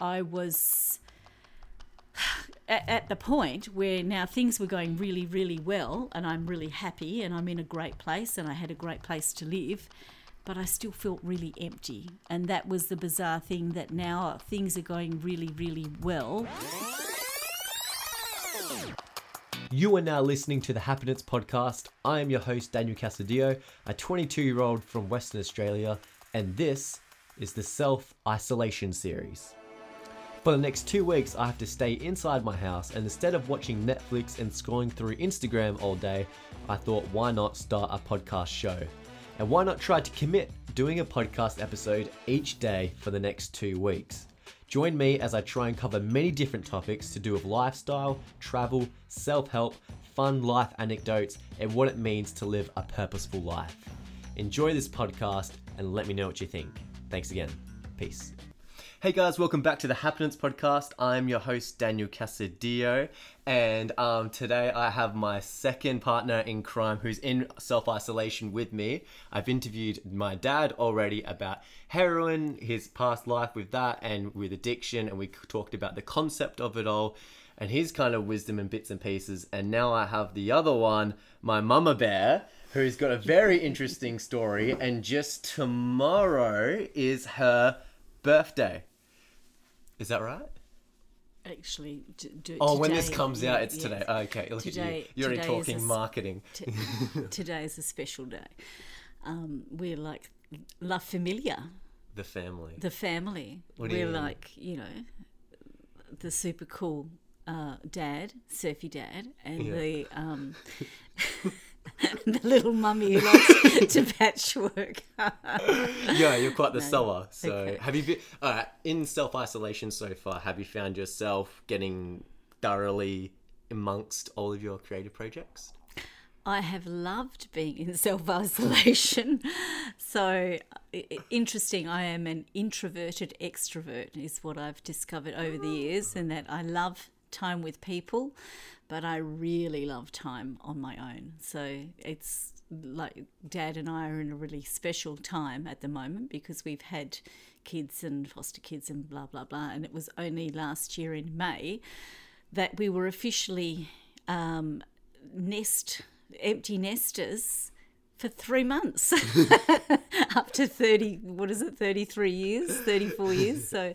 I was at, at the point where now things were going really, really well, and I'm really happy, and I'm in a great place, and I had a great place to live. But I still felt really empty. And that was the bizarre thing that now things are going really, really well. You are now listening to the Happiness Podcast. I am your host, Daniel Casadio, a 22 year old from Western Australia, and this is the Self Isolation Series. For the next two weeks, I have to stay inside my house, and instead of watching Netflix and scrolling through Instagram all day, I thought, why not start a podcast show? And why not try to commit doing a podcast episode each day for the next two weeks? Join me as I try and cover many different topics to do with lifestyle, travel, self help, fun life anecdotes, and what it means to live a purposeful life. Enjoy this podcast and let me know what you think. Thanks again. Peace. Hey guys, welcome back to the Happiness Podcast. I'm your host Daniel Casadio, and um, today I have my second partner in crime who's in self isolation with me. I've interviewed my dad already about heroin, his past life with that, and with addiction, and we talked about the concept of it all and his kind of wisdom and bits and pieces. And now I have the other one, my mama bear, who's got a very interesting story, and just tomorrow is her birthday. Is that right? Actually, d- d- Oh, when this today- comes out, it's today. Okay, look Today- at you. You're already talking a marketing. T- today is a special day. Um, we're like La Familia, The family. the family. What we're mean? like, you know, the super cool uh, dad, surfy dad, and Yeah. the um, the little mummy who likes to patchwork. yeah, you're quite the sewer. So, Okay. have you been all right, in self isolation so far? Have you found yourself getting thoroughly amongst all of your creative projects? I have loved being in self isolation. So interesting. I am an introverted extrovert, is what I've discovered over the ah. years, and that I love time with people, but I really love time on my own. So it's like dad and I are in a really special time at the moment because we've had kids and foster kids and blah, blah, blah. And it was only last year in May that we were officially um, nest empty nesters for three months up to 30 what is it 33 years 34 years so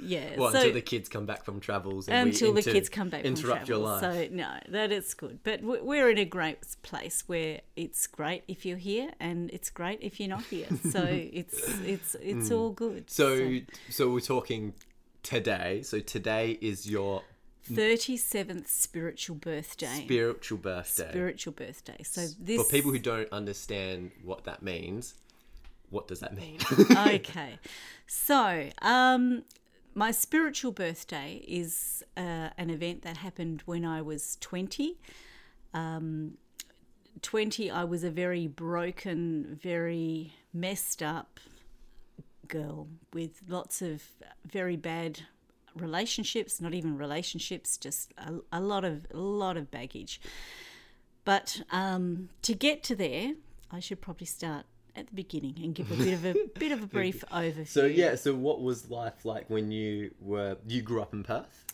yeah Well, so until the kids come back from travels. Until the kids come back interrupt from your life. So no, that is good. But we- we're in a great place where it's great if you're here, and it's great if you're not here. So it's it's it's all good. Hmm. So, so we're talking today. So today is your thirty seventh spiritual birthday. spiritual birthday. spiritual birthday. So this For people who don't understand what that means, what does that mean? okay. So, um, my spiritual birthday is uh, an event that happened when I was 20. Um, 20, I was a very broken, very messed up girl with lots of very bad relationships, not even relationships, just a, a lot of a lot of baggage. But um, to get to there, I should probably start at the beginning and give a bit of a bit of a brief overview. so yeah. So what was life like when you were you grew up in Perth?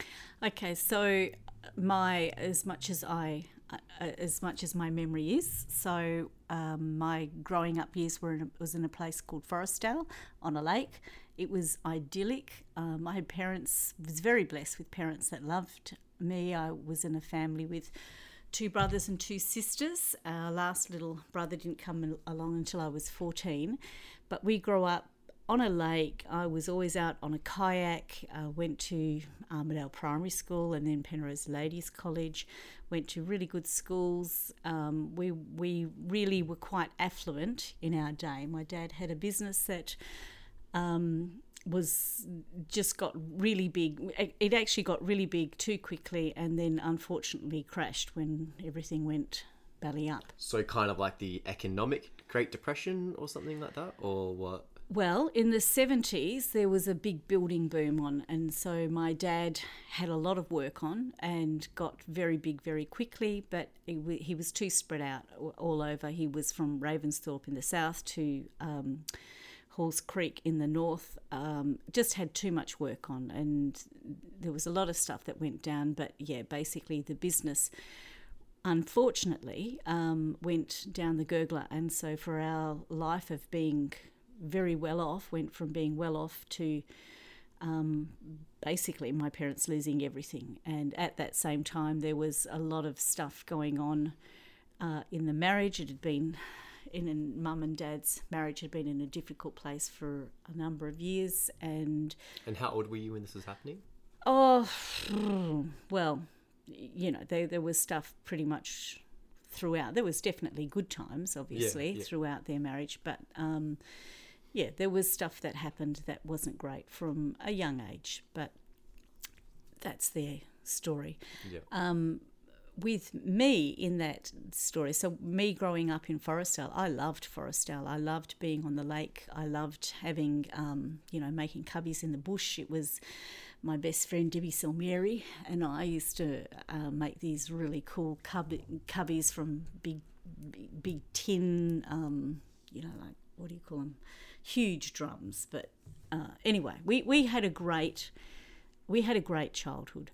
Okay, so my as much as I uh, as much as my memory is, so um, my growing up years were in a, was in a place called Forrestdale on a lake. It was idyllic. Um, I had parents was very blessed with parents that loved me. I was in a family with two brothers and two sisters. Our last little brother didn't come along until I was 14, but we grew up on a lake. I was always out on a kayak. Uh, went to Armadale Primary School and then Penrhos Ladies College. Went to really good schools. Um, we we really were quite affluent in our day. My dad had a business that um, was just got really big. It- actually got really big too quickly, and then unfortunately crashed when everything went belly up. So kind of like the economic Great Depression or something like that, or what? Well, in the 70s, there was a big building boom on, and so my dad had a lot of work on and got very big very quickly, but he, he was too spread out all over. He was from Ravensthorpe in the south to um, Halls Creek in the north. Um, just had too much work on, and there was a lot of stuff that went down. But yeah, basically the business, unfortunately, um, went down the gurgler, and so for our life of being very well off, went from being well off to um, basically my parents losing everything. And at that same time, there was a lot of stuff going on uh, in the marriage. It had been in, in mum and dad's marriage had been in a difficult place for a number of years, and And how old were you when this was happening? oh, well, you know, there there was stuff pretty much throughout. There was definitely good times, obviously, yeah. throughout their marriage, but um, yeah, there was stuff that happened that wasn't great from a young age, but that's their story Yeah. um, with me in that story, so me growing up in Forrestdale, I loved Forrestdale. I loved being on the lake. I loved having, um, you know, making cubbies in the bush. It was my best friend Debbie Salmieri and I used to uh, make these really cool cub- cubbies from big, big, big tin, um, you know, like what do you call them? Huge drums. But uh, anyway, we, we had a great, we had a great childhood.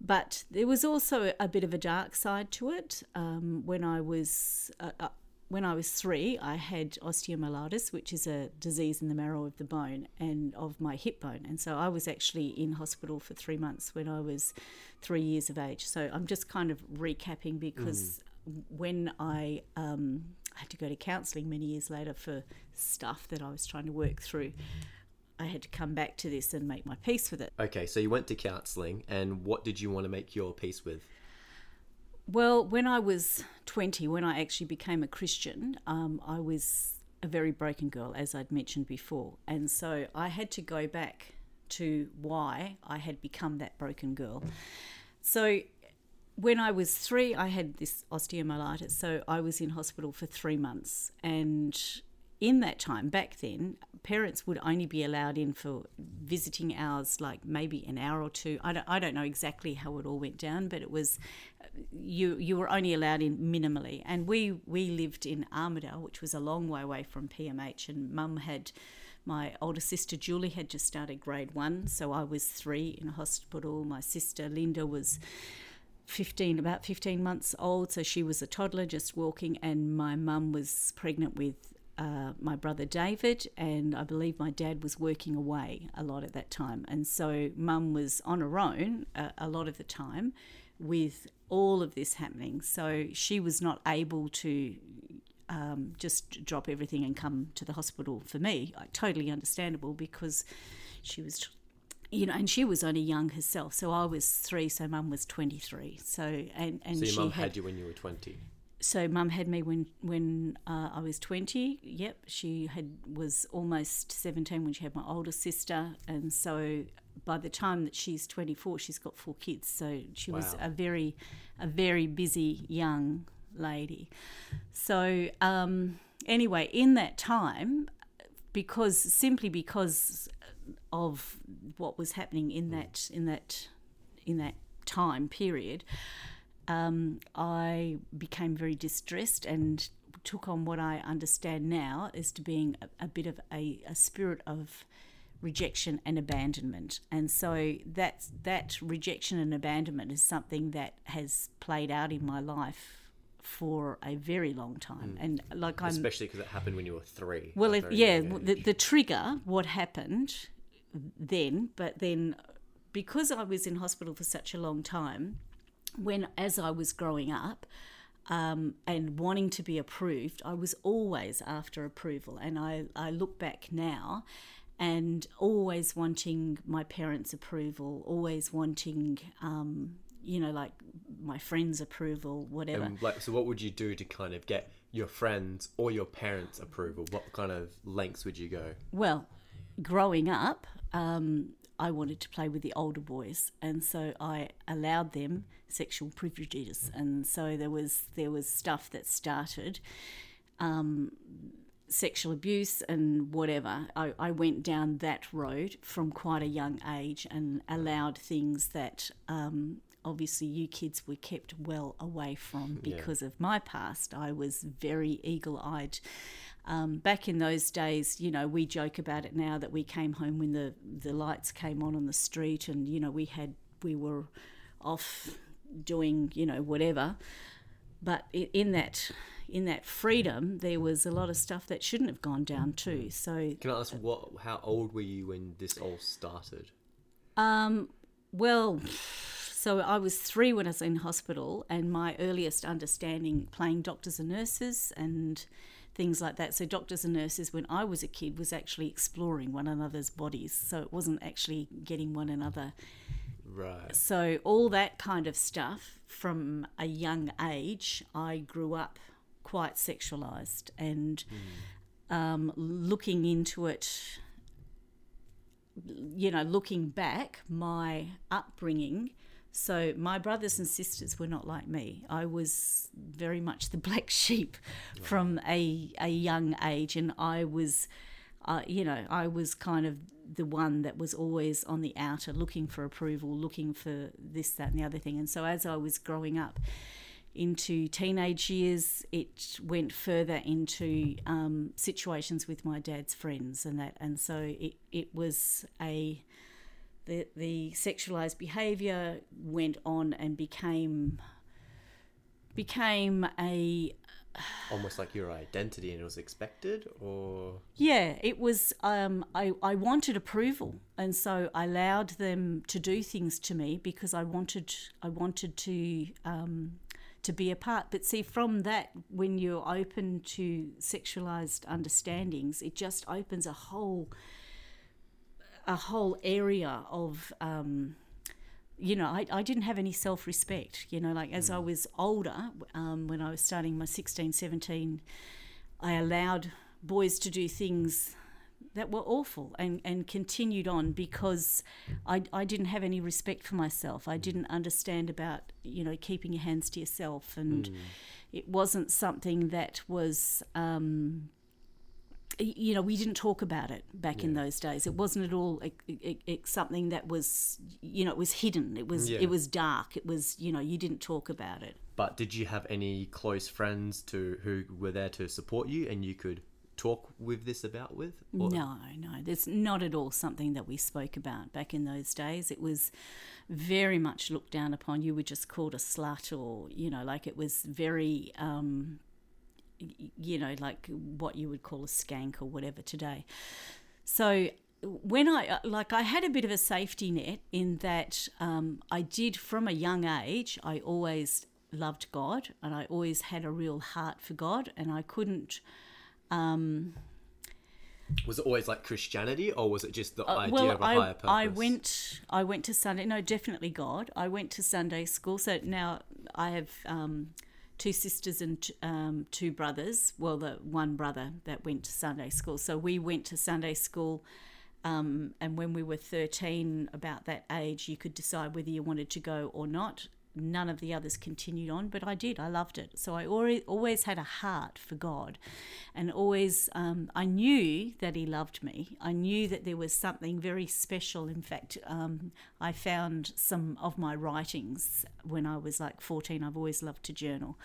But there was also a bit of a dark side to it. Um, when I was uh, uh, when I was three, I had osteomyelitis, which is a disease in the marrow of the bone and of my hip bone. And so I was actually in hospital for three months when I was three years of age. So I'm just kind of recapping because when I um, had to go to counselling many years later for stuff that I was trying to work through, I had to come back to this and make my peace with it. Okay, so you went to counselling, and what did you want to make your peace with? Well, when I was 20, when I actually became a Christian, um, I was a very broken girl, as I'd mentioned before. And so I had to go back to why I had become that broken girl. So when I was three, I had this osteomyelitis. So I was in hospital for three months. And in that time, back then, parents would only be allowed in for visiting hours, like maybe an hour or two. I don't, I don't know exactly how it all went down, but it was you you were only allowed in minimally. And we we lived in Armadale, which was a long way away from PMH, and Mum had. My older sister Julie had just started grade one, so I was three in hospital. My sister Linda was 15, about 15 months old, so she was a toddler just walking, and my mum was pregnant with uh, my brother David, and I believe my dad was working away a lot at that time. And so mum was on her own a, a lot of the time with all of this happening. So she was not able to um, just drop everything and come to the hospital for me. Uh, Totally understandable because she was you know, and she was only young herself. So I was three, so mum was twenty three. So and and So your she mum had, had you when you were 20. So mum had me when when uh, I was twenty. Yep, she had was almost seventeen when she had my older sister, and so by the time that she's twenty four, she's got four kids. So she was a very a very busy young lady. So um, anyway, in that time, because simply because of what was happening in that in that in that time period, um, I became very distressed and took on what I understand now as to being a, a bit of a, a spirit of rejection and abandonment. And so that that rejection and abandonment is something that has played out in my life for a very long time. And like I'm Especially because it happened when you were three. well, if, yeah, the, the trigger, what happened then, but then because I was in hospital for such a long time, when as I was growing up um, and wanting to be approved, I was always after approval. And I, I look back now and always wanting my parents' approval, always wanting, um, you know, like my friends' approval, whatever. And, like, so what would you do to kind of get your friends or your parents' approval? What kind of lengths would you go? Well, growing up, um, I wanted to play with the older boys, and so I allowed them sexual privileges, and so there was there was stuff that started. Um, sexual abuse and whatever I, I went down that road from quite a young age and allowed things that um, obviously you kids were kept well away from because of my past. I was very eagle eyed. Um, back in those days, you know, we joke about it now that we came home when the, the lights came on on the street and, you know, we had, we were off doing, you know, whatever. But in that, in that freedom, there was a lot of stuff that shouldn't have gone down too. So Can I ask what? How old were you when this all started? Um, well, so I was three when I was in hospital, and my earliest understanding playing doctors and nurses and things like that. So, doctors and nurses, when I was a kid, was actually exploring one another's bodies. So, it wasn't actually getting one another. Right. So, all that kind of stuff from a young age, I grew up quite sexualized and um, looking into it you know, looking back, my upbringing. So my brothers and sisters were not like me. I was very much the black sheep from a a young age, and I was, uh, you know, I was kind of the one that was always on the outer, looking for approval, looking for this, that, and the other thing. And so as I was growing up, into teenage years, it went further into um, situations with my dad's friends and that, and so it, it was a the the sexualized behavior went on and became became a Almost like your identity, and it was expected, or? Yeah it was um, I, I wanted approval and so I allowed them to do things to me because I wanted I wanted to um, to be a part. But see from that when you're open to sexualized understandings it just opens a whole a whole area of um, you know, I, I didn't have any self respect. You know, like as I was older, um, when I was starting my 16, 17, I allowed boys to do things that were awful and, and continued on because I, I didn't have any respect for myself. I didn't understand about, you know, keeping your hands to yourself. And it wasn't something that was. Um, you know, we didn't talk about it back in those days. It wasn't at all it, it, it, something that was, you know, it was hidden. It was, Yeah. it was dark. It was, you know, you didn't talk about it. But did you have any close friends to who were there to support you, and you could talk with this about with? Or- No, no, there's not at all something that we spoke about back in those days. It was very much looked down upon. You were just called a slut, or you know, like it was very, um, you know, like what you would call a skank or whatever today. So when I uh, like, I had a bit of a safety net in that um, I did from a young age. I always loved God, and I always had a real heart for God, and I couldn't. Um, Was it always like Christianity, or was it just the idea well, of a I, higher purpose? I went I went to Sunday no definitely God I went to Sunday school so now I have um, two sisters and um, two brothers well the one brother that went to Sunday school. So we went to Sunday school um, and when we were 13 about that age you could decide whether you wanted to go or not none of the others continued on but i did. I loved it. So i always, had a heart for god and always um, i knew that he loved me. I knew that there was something very special. In fact um, i found some of my writings when i was like 14 i've always loved to journal.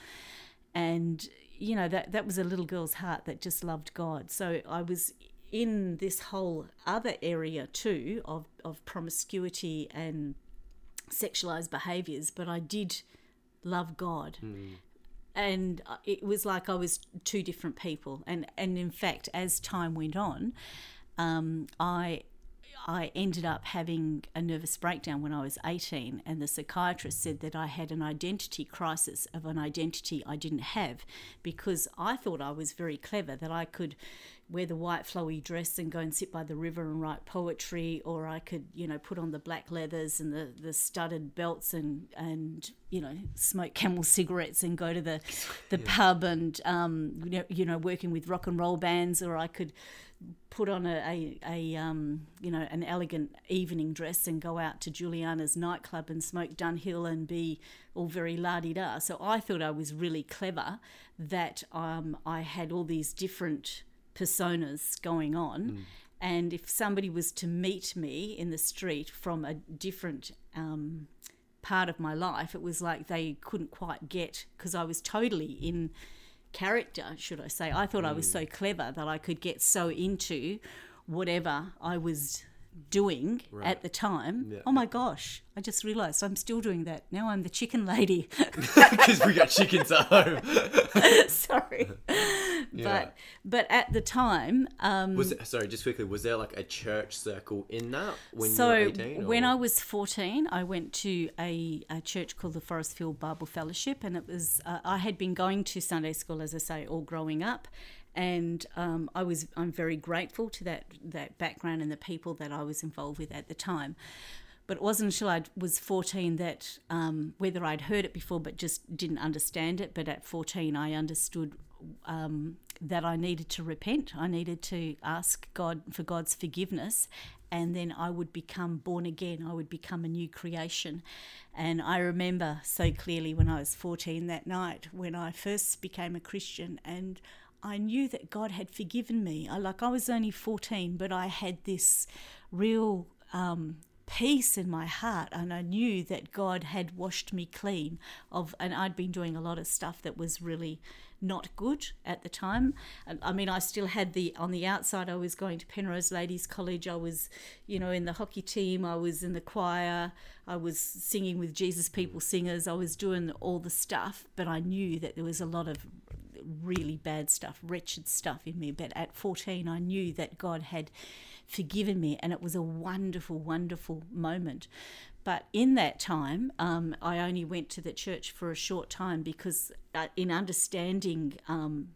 And you know that that was a little girl's heart that just loved God. So I was in this whole other area too of of promiscuity and sexualized behaviors, but I did love God. And uh, it was like I was two different people, and and in fact, as time went on, um, I I ended up having a nervous breakdown when I was 18, and the psychiatrist said that I had an identity crisis of an identity I didn't have because I thought I was very clever, that I could wear the white flowy dress and go and sit by the river and write poetry, or I could, you know, put on the black leathers and the, the studded belts and, and, you know, smoke camel cigarettes and go to the, the pub and, um, you, know, you know, working with rock and roll bands, or I could put on a, a, a um, you know an elegant evening dress and go out to Juliana's nightclub and smoke Dunhill and be all very la di da. So I thought I was really clever that um, I had all these different personas going on. And if somebody was to meet me in the street from a different um, part of my life. It was like they couldn't quite get because I was totally in character, should I say. I thought I was so clever that I could get so into whatever I was doing at the time. Yeah. Oh my gosh, I just realized I'm still doing that. Now I'm the chicken lady. Because we got chickens at home. Sorry. Yeah. But but at the time, um, Was it, sorry, just quickly, was there like a church circle in that when so you were 18? when I was 14, I went to a, a church called the Forrestfield Bible Fellowship, and it was uh, I had been going to Sunday school, as I say, all growing up, and um, I was I'm very grateful to that that background and the people that I was involved with at the time. But it wasn't until I was 14 that um, whether I'd heard it before but just didn't understand it. But at 14, I understood um, that I needed to repent. I needed to ask God for God's forgiveness, and then I would become born again. I would become a new creation. And I remember so clearly when I was 14 that night when I first became a Christian and I knew that God had forgiven me. I like I was only 14, but I had this real um, peace in my heart and I knew that God had washed me clean of and I'd been doing a lot of stuff that was really not good at the time. And, I mean I still had the on the outside I was going to Penrhos Ladies College. I was, you know, in the hockey team, I was in the choir, I was singing with Jesus People Singers, I was doing all the stuff, but I knew that there was a lot of really bad stuff, wretched stuff in me. But at 14, I knew that God had forgiven me, and it was a wonderful, wonderful moment. But in that time, um, I only went to the church for a short time because, uh, in understanding um,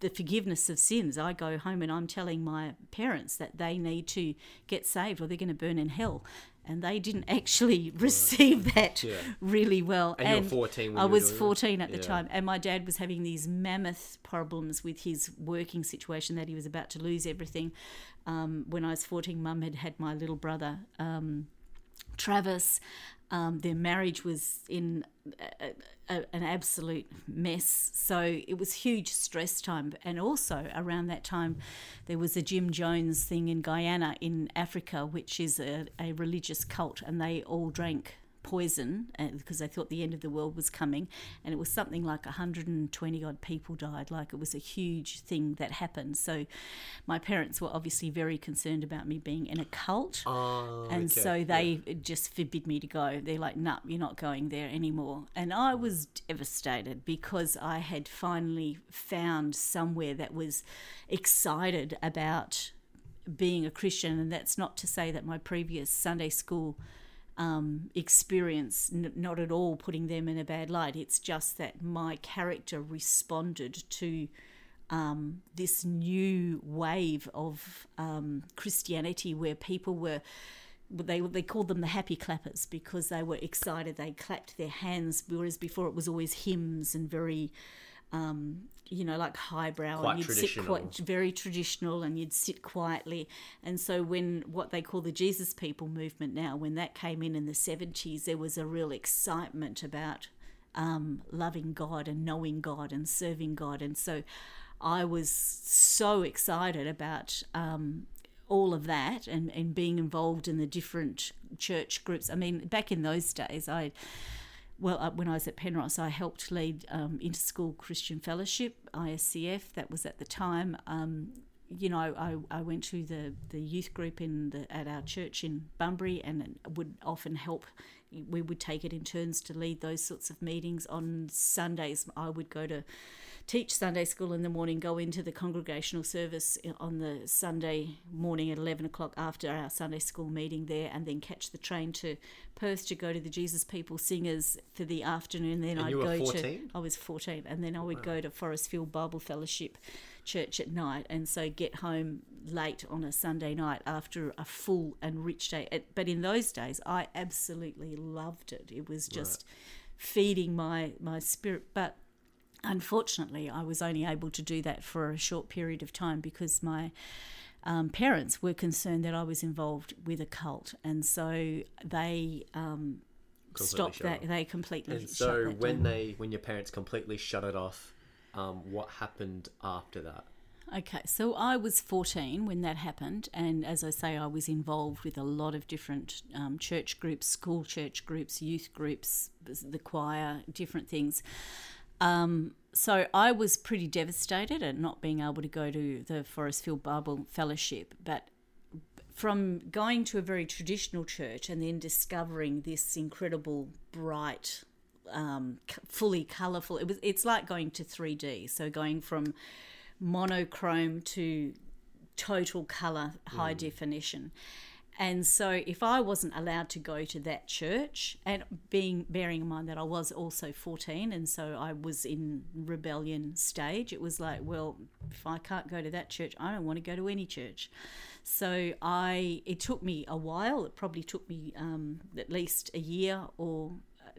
the forgiveness of sins, I go home and I'm telling my parents that they need to get saved or they're going to burn in hell. And they didn't actually receive that Yeah. really well. And you were 14 when I was doing it? 14 at the Yeah. time, and my dad was having these mammoth problems with his working situation that he was about to lose everything. Um, when I was 14, mum had had my little brother. Um, Travis. Um, their marriage was in a, a, an absolute mess. So it was huge stress time. And also around that time, there was a Jim Jones thing in Guyana in Africa, which is a, a religious cult, and they all drank poison uh, because they thought the end of the world was coming and it was something like 120 odd people died like it was a huge thing that happened so my parents were obviously very concerned about me being in a cult Oh, and okay, so yeah. they just forbid me to go. They're like, "No, you're not going there anymore." And I was devastated because I had finally found somewhere that was excited about being a Christian, and that's not to say that my previous Sunday school um, experience, n- not at all putting them in a bad light. It's just that my character responded to um, this new wave of um, Christianity where people were. They, they called them the happy clappers because they were excited. They clapped their hands, whereas before it was always hymns and very, um, you know, like highbrow. Quite and you'd sit quite very traditional and you'd sit quietly. And so when what they call the Jesus People movement now, when that came in in the 70s, there was a real excitement about um, loving God and knowing God and serving God. And so I was so excited about um, all of that and, and being involved in the different church groups. I mean, back in those days, I well, uh, when I was at Penrhos, I helped lead um, Interschool Christian Fellowship, ISCF. That was at the time. Um, you know, I, I went to the, the youth group in the, at our church in Bunbury and would often help. We would take it in turns to lead those sorts of meetings. On Sundays, I would go to teach Sunday school in the morning, go into the congregational service on the Sunday morning at 11 o'clock after our Sunday school meeting there, and then catch the train to Perth to go to the Jesus People Singers for the afternoon. Then And I'd you were go 14? to, I was 14, and then I would go to Forrestfield Bible Fellowship Church at night, and so get home late on a Sunday night after a full and rich day. But in those days, I absolutely loved it. It was just feeding my, my spirit. But unfortunately, I was only able to do that for a short period of time because my um, parents were concerned that I was involved with a cult, and so they um, stopped that. off. They completely And shut so when down. they when your parents completely shut it off, um, what happened after that? Okay, so I was 14 when that happened, and as I say, I was involved with a lot of different um, church groups, school church groups, youth groups, the choir, different things. Um, so I was pretty devastated at not being able to go to the Forrestfield Bible Fellowship, but from going to a very traditional church and then discovering this incredible, bright, um, fully colourful, it was it's like going to 3D. So going from monochrome to total colour, high mm. definition. And so, if I wasn't allowed to go to that church, and being bearing in mind that I was also 14, and so I was in rebellion stage, it was like, well, if I can't go to that church, I don't want to go to any church. So I, it took me a while. It probably took me um, at least a year or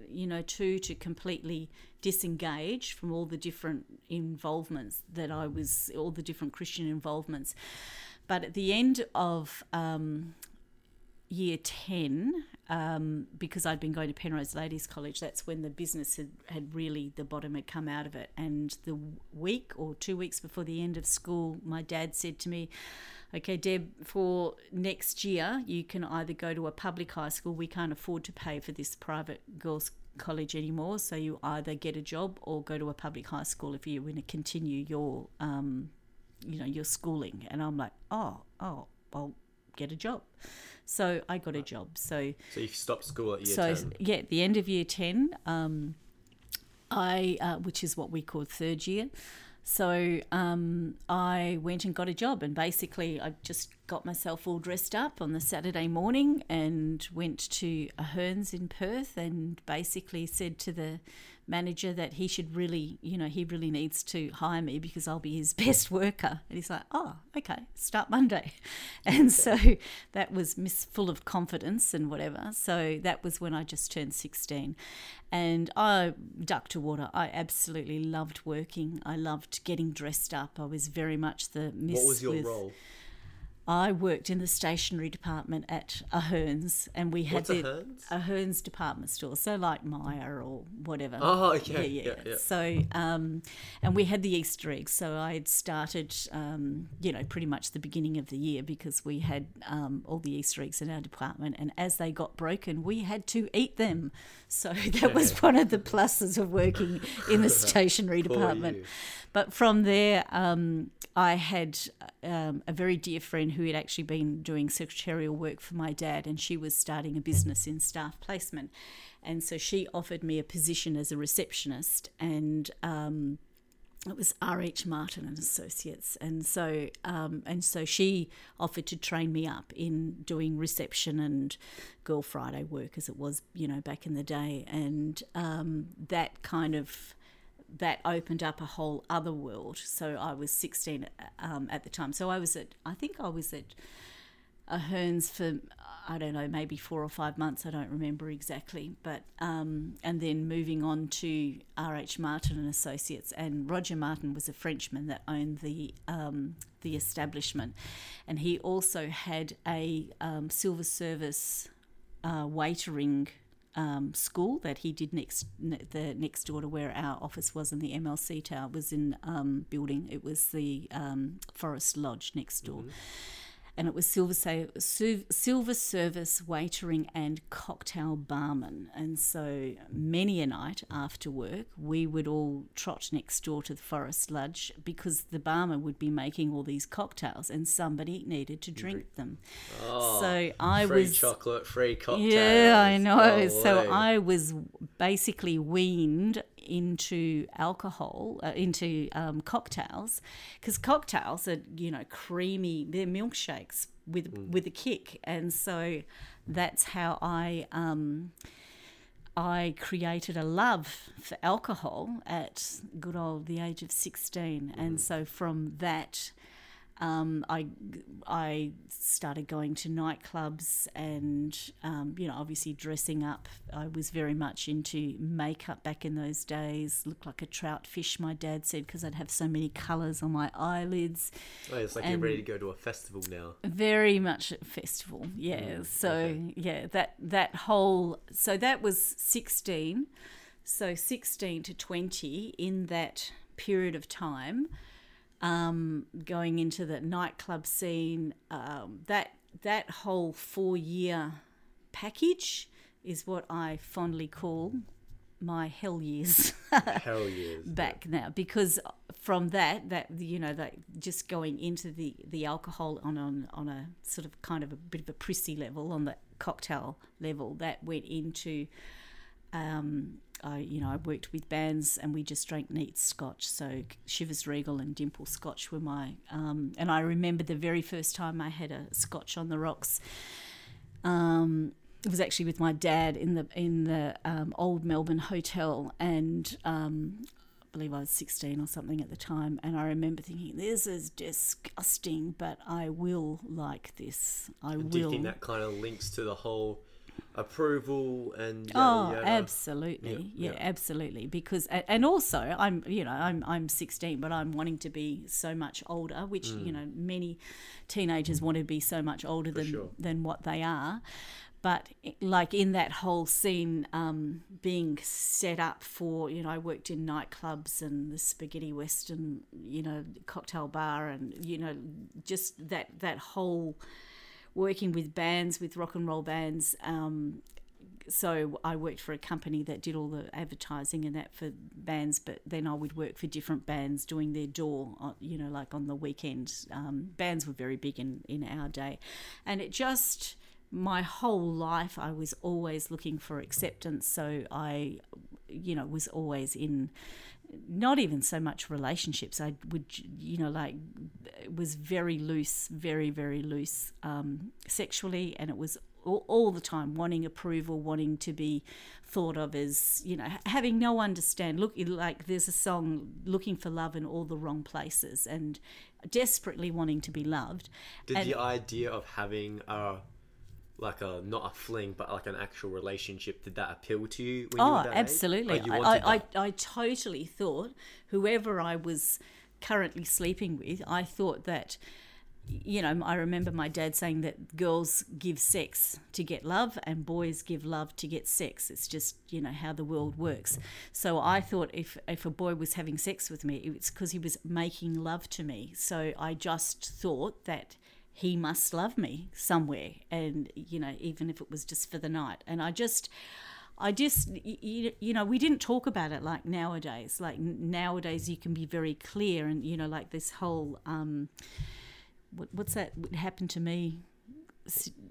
you know, two to completely disengage from all the different involvements that I was, all the different Christian involvements. But at the end of um, year 10, um, because I'd been going to Penrhos Ladies College, that's when the business had, had really, the bottom had come out of it. And the week or two weeks before the end of school, my dad said to me, Okay, Deb, for next year, you can either go to a public high school. We can't afford to pay for this private girls' college anymore. So you either get a job or go to a public high school if you want to continue your, um, you know, your schooling. And I'm like, oh, oh, I'll get a job. So I got a job. So so you stopped school at year so 10. yeah, at the end of year ten, um, I uh, which is what we call third year. So um, I went and got a job, and basically I just got myself all dressed up on the Saturday morning and went to Ahern's in Perth, and basically said to the manager that he should really, you know, he really needs to hire me because I'll be his best worker. And he's like, oh, okay, start Monday. And so that was miss full of confidence and whatever. So that was when I just turned 16. And I ducked to water. I absolutely loved working. I loved getting dressed up. I was very much the miss. What was your with, role? I worked in the stationery department at Ahern's, and we had What's the Ahern's? Ahern's department store, so like Myer or whatever. Oh, okay. Yeah, yeah. Yeah, yeah. So, um, and we had the Easter eggs. So I had started, um, you know, pretty much the beginning of the year because we had um, all the Easter eggs in our department, and as they got broken, we had to eat them. So that was one of the pluses of working in the stationery department. But from there, um, I had um, a very dear friend who had actually been doing secretarial work for my dad, and she was starting a business in staff placement. And so she offered me a position as a receptionist, and um, it was R.H. Martin and Associates, and so um, and so she offered to train me up in doing reception and Girl Friday work, as it was, you know, back in the day, and um, that kind of that opened up a whole other world. So I was 16 um, at the time. So I was at, I think I was at Ahern's for, I don't know, maybe four or five months. I don't remember exactly. But, um, and then moving on to R.H. Martin and Associates. And Roger Martin was a Frenchman that owned the, um, the establishment. And he also had a um, silver service uh, waitering um, school that he did next the next door to where our office was in the MLC Tower was in um, building. It was the um, Forest Lodge next door. Mm-hmm. And it was silver, sa- silver service waitering and cocktail barman. And so many a night after work, we would all trot next door to the Forest Lodge because the barman would be making all these cocktails and somebody needed to drink them. Oh, so I free was chocolate, free cocktails. yeah, I know. Oh, so. I was basically weaned into alcohol, uh, into um, cocktails, because cocktails are you know creamy. They're milkshakes with with a kick, and so that's how I. Um, I created a love for alcohol at good old the age of 16. And so from that, um, I, I started going to nightclubs and, um, you know, obviously dressing up. I was very much into makeup back in those days. Looked like a trout fish, my dad said, because I'd have so many colours on my eyelids. Oh, it's like and- you're ready to go to a festival now. Very much a festival, yeah. so okay. yeah, that that whole so that was sixteen, so sixteen to twenty in that period of time. Um, going into the nightclub scene. Um, that that whole four year package is what I fondly call my hell years Hell yes. back now because from that that you know that just going into the the alcohol on on on a sort of kind of a bit of a prissy level on the cocktail level that went into um I you know I worked with bands and we just drank neat scotch so Chivas Regal and Dimple Scotch were my um and I remember the very first time I had a scotch on the rocks um, it was actually with my dad in the in the um, old Melbourne hotel, and um, I believe I was sixteen or something at the time. And I remember thinking, "This is disgusting, but I will like this. I Do will." you think that kind of links to the whole approval and yada, Oh, yada? absolutely. Yeah, Yeah, yeah. absolutely. Because and also I'm you know I'm I'm 16, but I'm wanting to be so much older, which you know many teenagers want to be so much older than sure. than what they are. But like in that whole scene, um, being set up for you know I worked in nightclubs and the spaghetti western you know cocktail bar and you know just that that whole working with bands with rock and roll bands um, so I worked for a company that did all the advertising and that for bands, but then I would work for different bands doing their door, you know, like on the weekend. Um, bands were very big in, in our day. And it just, my whole life, I was always looking for acceptance. So I, you know, was always in not even so much relationships. I would, you know, like it was very loose, very, very loose um, sexually, and it was all, all the time wanting approval, wanting to be thought of as, you know, having no understand. Look, like there's a song, looking for love in all the wrong places, and desperately wanting to be loved. Did and- the idea of having a like a not a fling but like an actual relationship did that appeal to you when you Oh, age? absolutely. Like, you I, I. I, I totally thought whoever I was currently sleeping with, I thought that, you know, I remember my dad saying that girls give sex to get love and boys give love to get sex. It's just, you know, how the world works. So I thought if, if a boy was having sex with me, it's because he was making love to me. So I just thought that he must love me somewhere and you know even if it was just for the night. And i just i just you, you know we didn't talk about it like nowadays. Like nowadays you can be very clear and you know like this whole um what, what's that what happened to me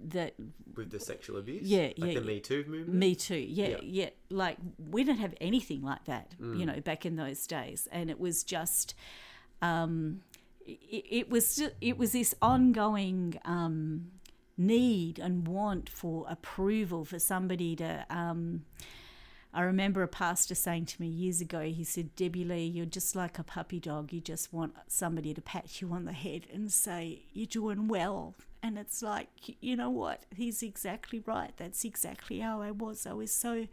that with the sexual abuse? Yeah, like yeah, the me too movement? Me too. Yeah, Yeah. yeah, Like we didn't have anything like that, you know, back in those days, and it was just, um, it, was it was this ongoing um, need and want for approval for somebody to. Um, I remember a pastor saying to me years ago, he said, Debbie Lee, you're just like a puppy dog. You just want somebody to pat you on the head and say, You're doing well. And it's like, you know what? He's exactly right. That's exactly how I was. I was so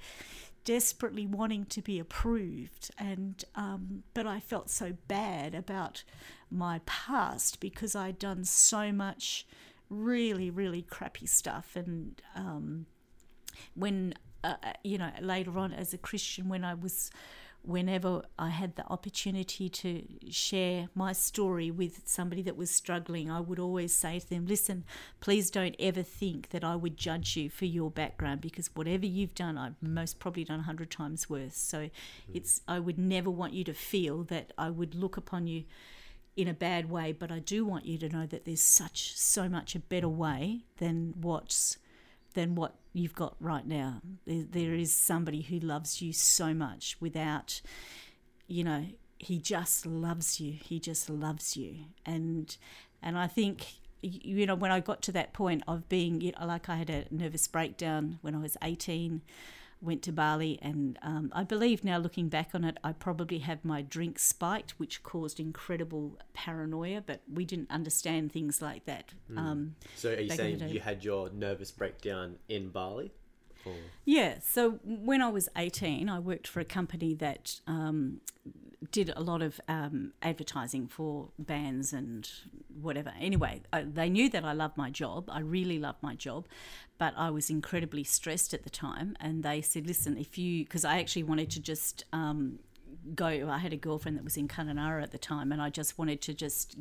desperately wanting to be approved. And um, but I felt so bad about my past because I'd done so much really really crappy stuff. And um, when uh, uh, you know later on as a Christian when I was whenever I had the opportunity to share my story with somebody that was struggling I would always say to them listen please don't ever think that I would judge you for your background because whatever you've done I've most probably done a hundred times worse. So hmm. it's I would never want you to feel that I would look upon you in a bad way, but I do want you to know that there's such so much a better way than what's than what you've got right now. There, is somebody who loves you so much without, you know, he just loves you. He just loves you, and and I think you know when I got to that point of being you know, like I had a nervous breakdown when I was 18 went to Bali, and um, I believe now looking back on it, I probably had my drink spiked, which caused incredible paranoia. But we didn't understand things like that. Um, so are you back in the saying you had your nervous breakdown in bali or yeah. So when I was eighteen, I worked for a company that um, did a lot of um, advertising for bands and whatever. Anyway, I, they knew that I loved my job. I really loved my job, but I was incredibly stressed at the time. And they said, "Listen, if you," because I actually wanted to just um, go. I had a girlfriend that was in Kununurra at the time, and I just wanted to just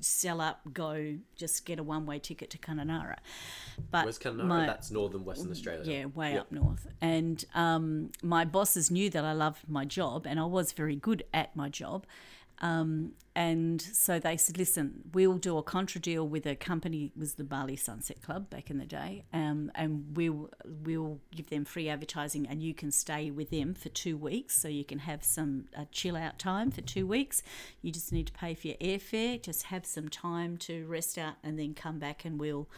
sell up, go, just get a one way ticket to Kununurra. But Where's Kununurra? my- That's northern Western Australia. yeah, way Yep. up north. And um, my bosses knew that I loved my job and I was very good at my job. Um, and so they said, listen, we'll do a contra deal with a company, it was the Bali Sunset Club back in the day, um, and we'll, we'll give them free advertising and you can stay with them for two weeks so you can have some uh, chill out time for two weeks. You just need to pay for your airfare, just have some time to rest out and then come back and we'll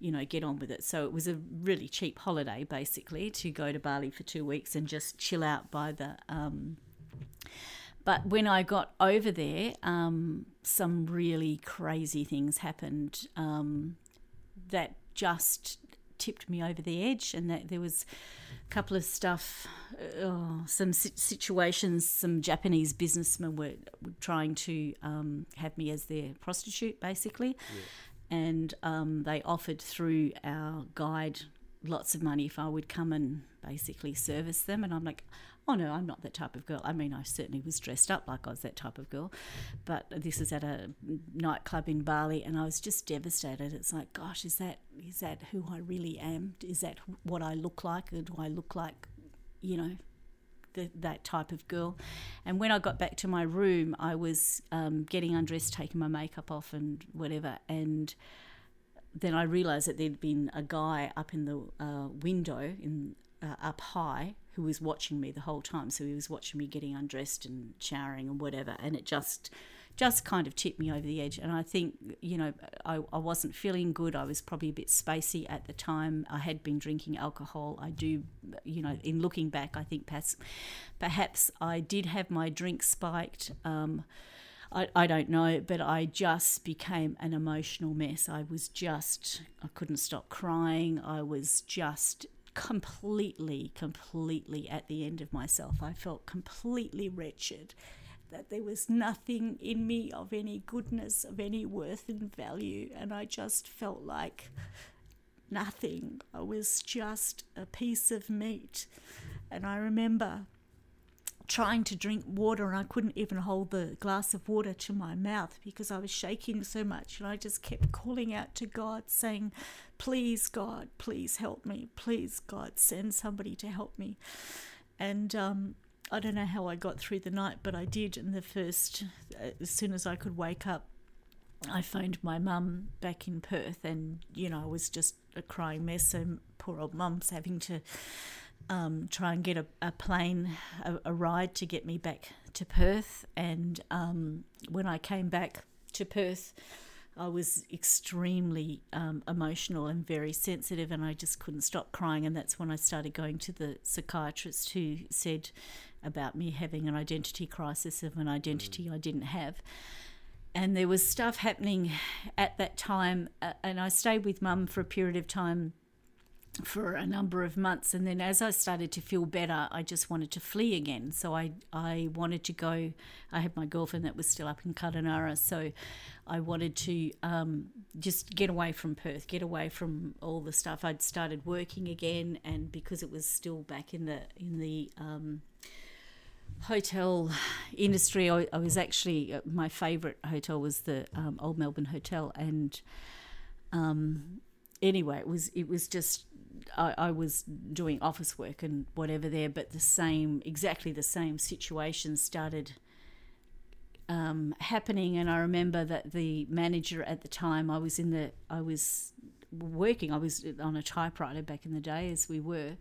you know, get on with it. So it was a really cheap holiday, basically, to go to Bali for two weeks and just chill out by the. Um, but when I got over there, um, some really crazy things happened um, that just tipped me over the edge, and that there was a couple of stuff, oh, some situations. Some Japanese businessmen were, trying to um, have me as their prostitute, basically and um, they offered through our guide lots of money if I would come and basically service them. And I'm like, oh no, I'm not that type of girl. I mean, I certainly was dressed up like I was that type of girl, but this is at a nightclub in Bali, and I was just devastated. It's like, gosh, is that is that who I really am? Is that what I look like? Or do I look like, you know? the, that type of girl. And when I got back to my room, I was um, getting undressed, taking my makeup off, and whatever. And then I realised that there'd been a guy up in the uh, window in uh, up high who was watching me the whole time. So he was watching me getting undressed and showering and whatever. And it just just kind of tipped me over the edge. And I think, you know, I, I wasn't feeling good. I was probably a bit spacey at the time. I had been drinking alcohol. I do, you know, in looking back, I think perhaps, perhaps I did have my drink spiked. Um, I, I don't know, but I just became an emotional mess. I was just, I couldn't stop crying. I was just completely, completely at the end of myself. I felt completely wretched that there was nothing in me of any goodness, of any worth and value. And I just felt like nothing. I was just a piece of meat. And I remember trying to drink water and I couldn't even hold the glass of water to my mouth because I was shaking so much and I just kept calling out to God saying please God please help me please God send somebody to help me and um, I don't know how I got through the night but I did and the first as soon as I could wake up I phoned my mum back in Perth and you know I was just a crying mess so poor old mum's having to um, try and get a, a plane, a, a, ride to get me back to Perth. And um, when I came back to Perth, I was extremely um, emotional and very sensitive, and I just couldn't stop crying. And that's when I started going to the psychiatrist who said about me having an identity crisis of an identity I didn't have. And there was stuff happening at that time, uh, and I stayed with mum for a period of time for a number of months and then as I started to feel better I just wanted to flee again. So I I wanted to go I had my girlfriend that was still up in Kununurra so I wanted to um, just get away from Perth get away from all the stuff. I'd started working again and because it was still back in the in the um, hotel industry I, I was actually uh, my favorite hotel was the um, Old Melbourne Hotel and um, anyway it was it was just I, I, was doing office work and whatever there, but the same, exactly the same situation started um, happening. And I remember that the manager at the time, I was in the, I was working, I was on a typewriter back in the day as we were,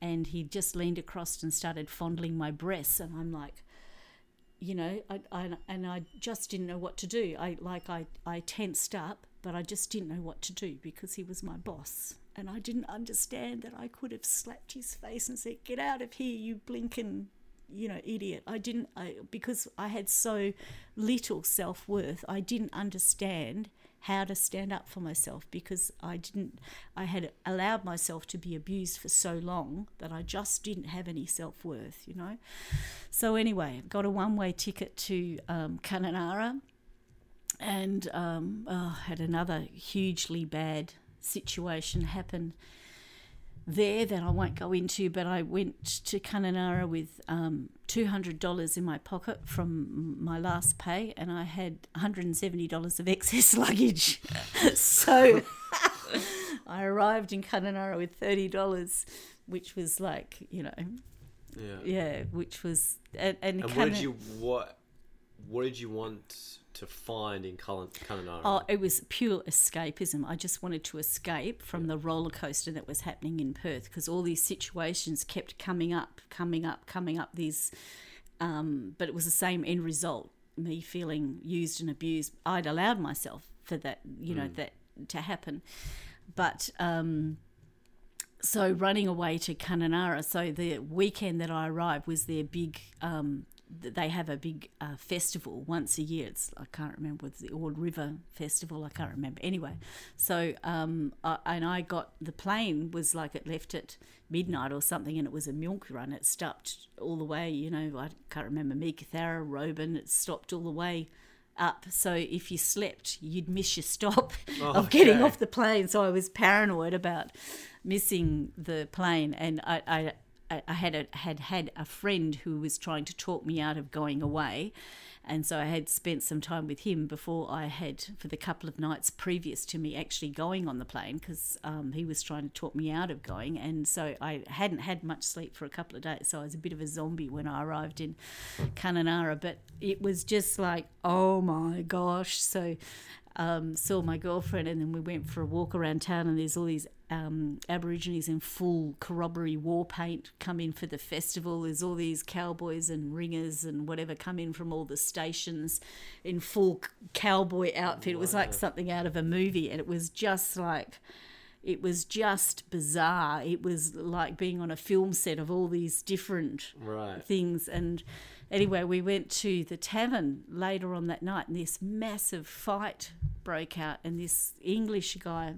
and he just leaned across and started fondling my breasts, and I'm like, you know, I, I, and I just didn't know what to do. I like I, I tensed up, but I just didn't know what to do because he was my boss and I didn't understand that I could have slapped his face and said, "Get out of here, you blinking, you know, idiot." I didn't, I, because I had so little self worth. I didn't understand how to stand up for myself because I didn't. I had allowed myself to be abused for so long that I just didn't have any self worth, you know. So anyway, got a one way ticket to um, Kununurra, and um, oh, had another hugely bad situation happen there that I won't go into, but I went to Kununurra with um, $200 in my pocket from my last pay, and I had $170 of excess luggage. so I arrived in Kununurra with $30, which was like, you know, Yeah. yeah, which was. And, and, And what did you what what did you want to find in Cullen-? Oh, it was pure escapism. I just wanted to escape from the roller coaster that was happening in Perth because all these situations kept coming up, coming up, coming up. These, um, but it was the same end result. Me feeling used and abused. I'd allowed myself for that, you know, that to happen. But um, so running away to Kununurra. So the weekend that I arrived was their big. Um, they have a big uh, festival once a year. It's I can't remember it's the Ord River Festival. I can't remember anyway. So um, I, and I got the plane was like it left at midnight or something, and it was a milk run. It stopped all the way. You know I can't remember Meekatharra, Roban. It stopped all the way up. So if you slept, you'd miss your stop of getting Okay. off the plane. So I was paranoid about missing the plane, and I, I, I- had a, had had a friend who was trying to talk me out of going away, and so I had spent some time with him before I had for the couple of nights previous to me actually going on the plane because um, he was trying to talk me out of going, and so I hadn't had much sleep for a couple of days, so I was a bit of a zombie when I arrived in Kununurra, but it was just like oh my gosh, so um, saw my girlfriend, and then we went for a walk around town. And there's all these um, Aborigines in full corroboree war paint come in for the festival. There's all these cowboys and ringers and whatever come in from all the stations in full cowboy outfit. It was like something out of a movie, and it was just like. It was just bizarre. It was like being on a film set of all these different Right. things. And anyway, we went to the tavern later on that night, and this massive fight broke out. And this English guy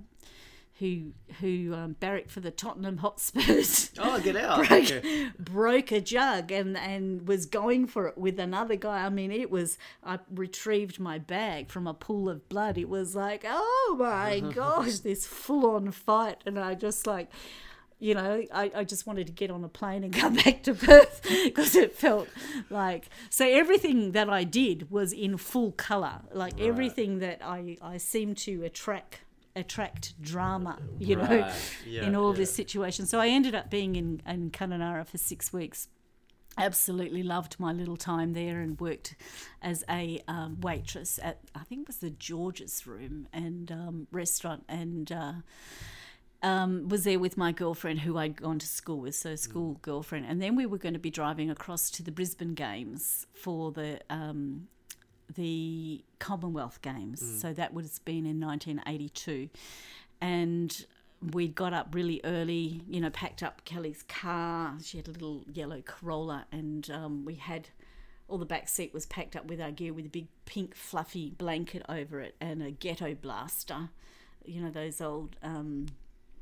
who who um, barracked for the Tottenham Hotspurs Oh, get out. broke, Okay. broke a jug and and was going for it with another guy. I mean, it was. I retrieved my bag from a pool of blood. It was like, oh my gosh, this full on fight, and I just like. You know, I, I just wanted to get on a plane and come back to Perth because it felt like so everything that I did was in full colour. Like everything that I, I seemed to attract attract drama, you know, Yeah, in all yeah. this situation. So I ended up being in, in Kununurra for six weeks. Absolutely loved my little time there and worked as a um, waitress at I think it was the George's Room and um, restaurant and. Uh, um, was there with my girlfriend who I'd gone to school with, so school girlfriend, and then we were going to be driving across to the Brisbane Games for the um, the Commonwealth Games. So that would have been in 1982, and we got up really early. You know, packed up Kelly's car. She had a little yellow Corolla, and um, we had all the back seat was packed up with our gear with a big pink fluffy blanket over it and a ghetto blaster. You know those old. Um,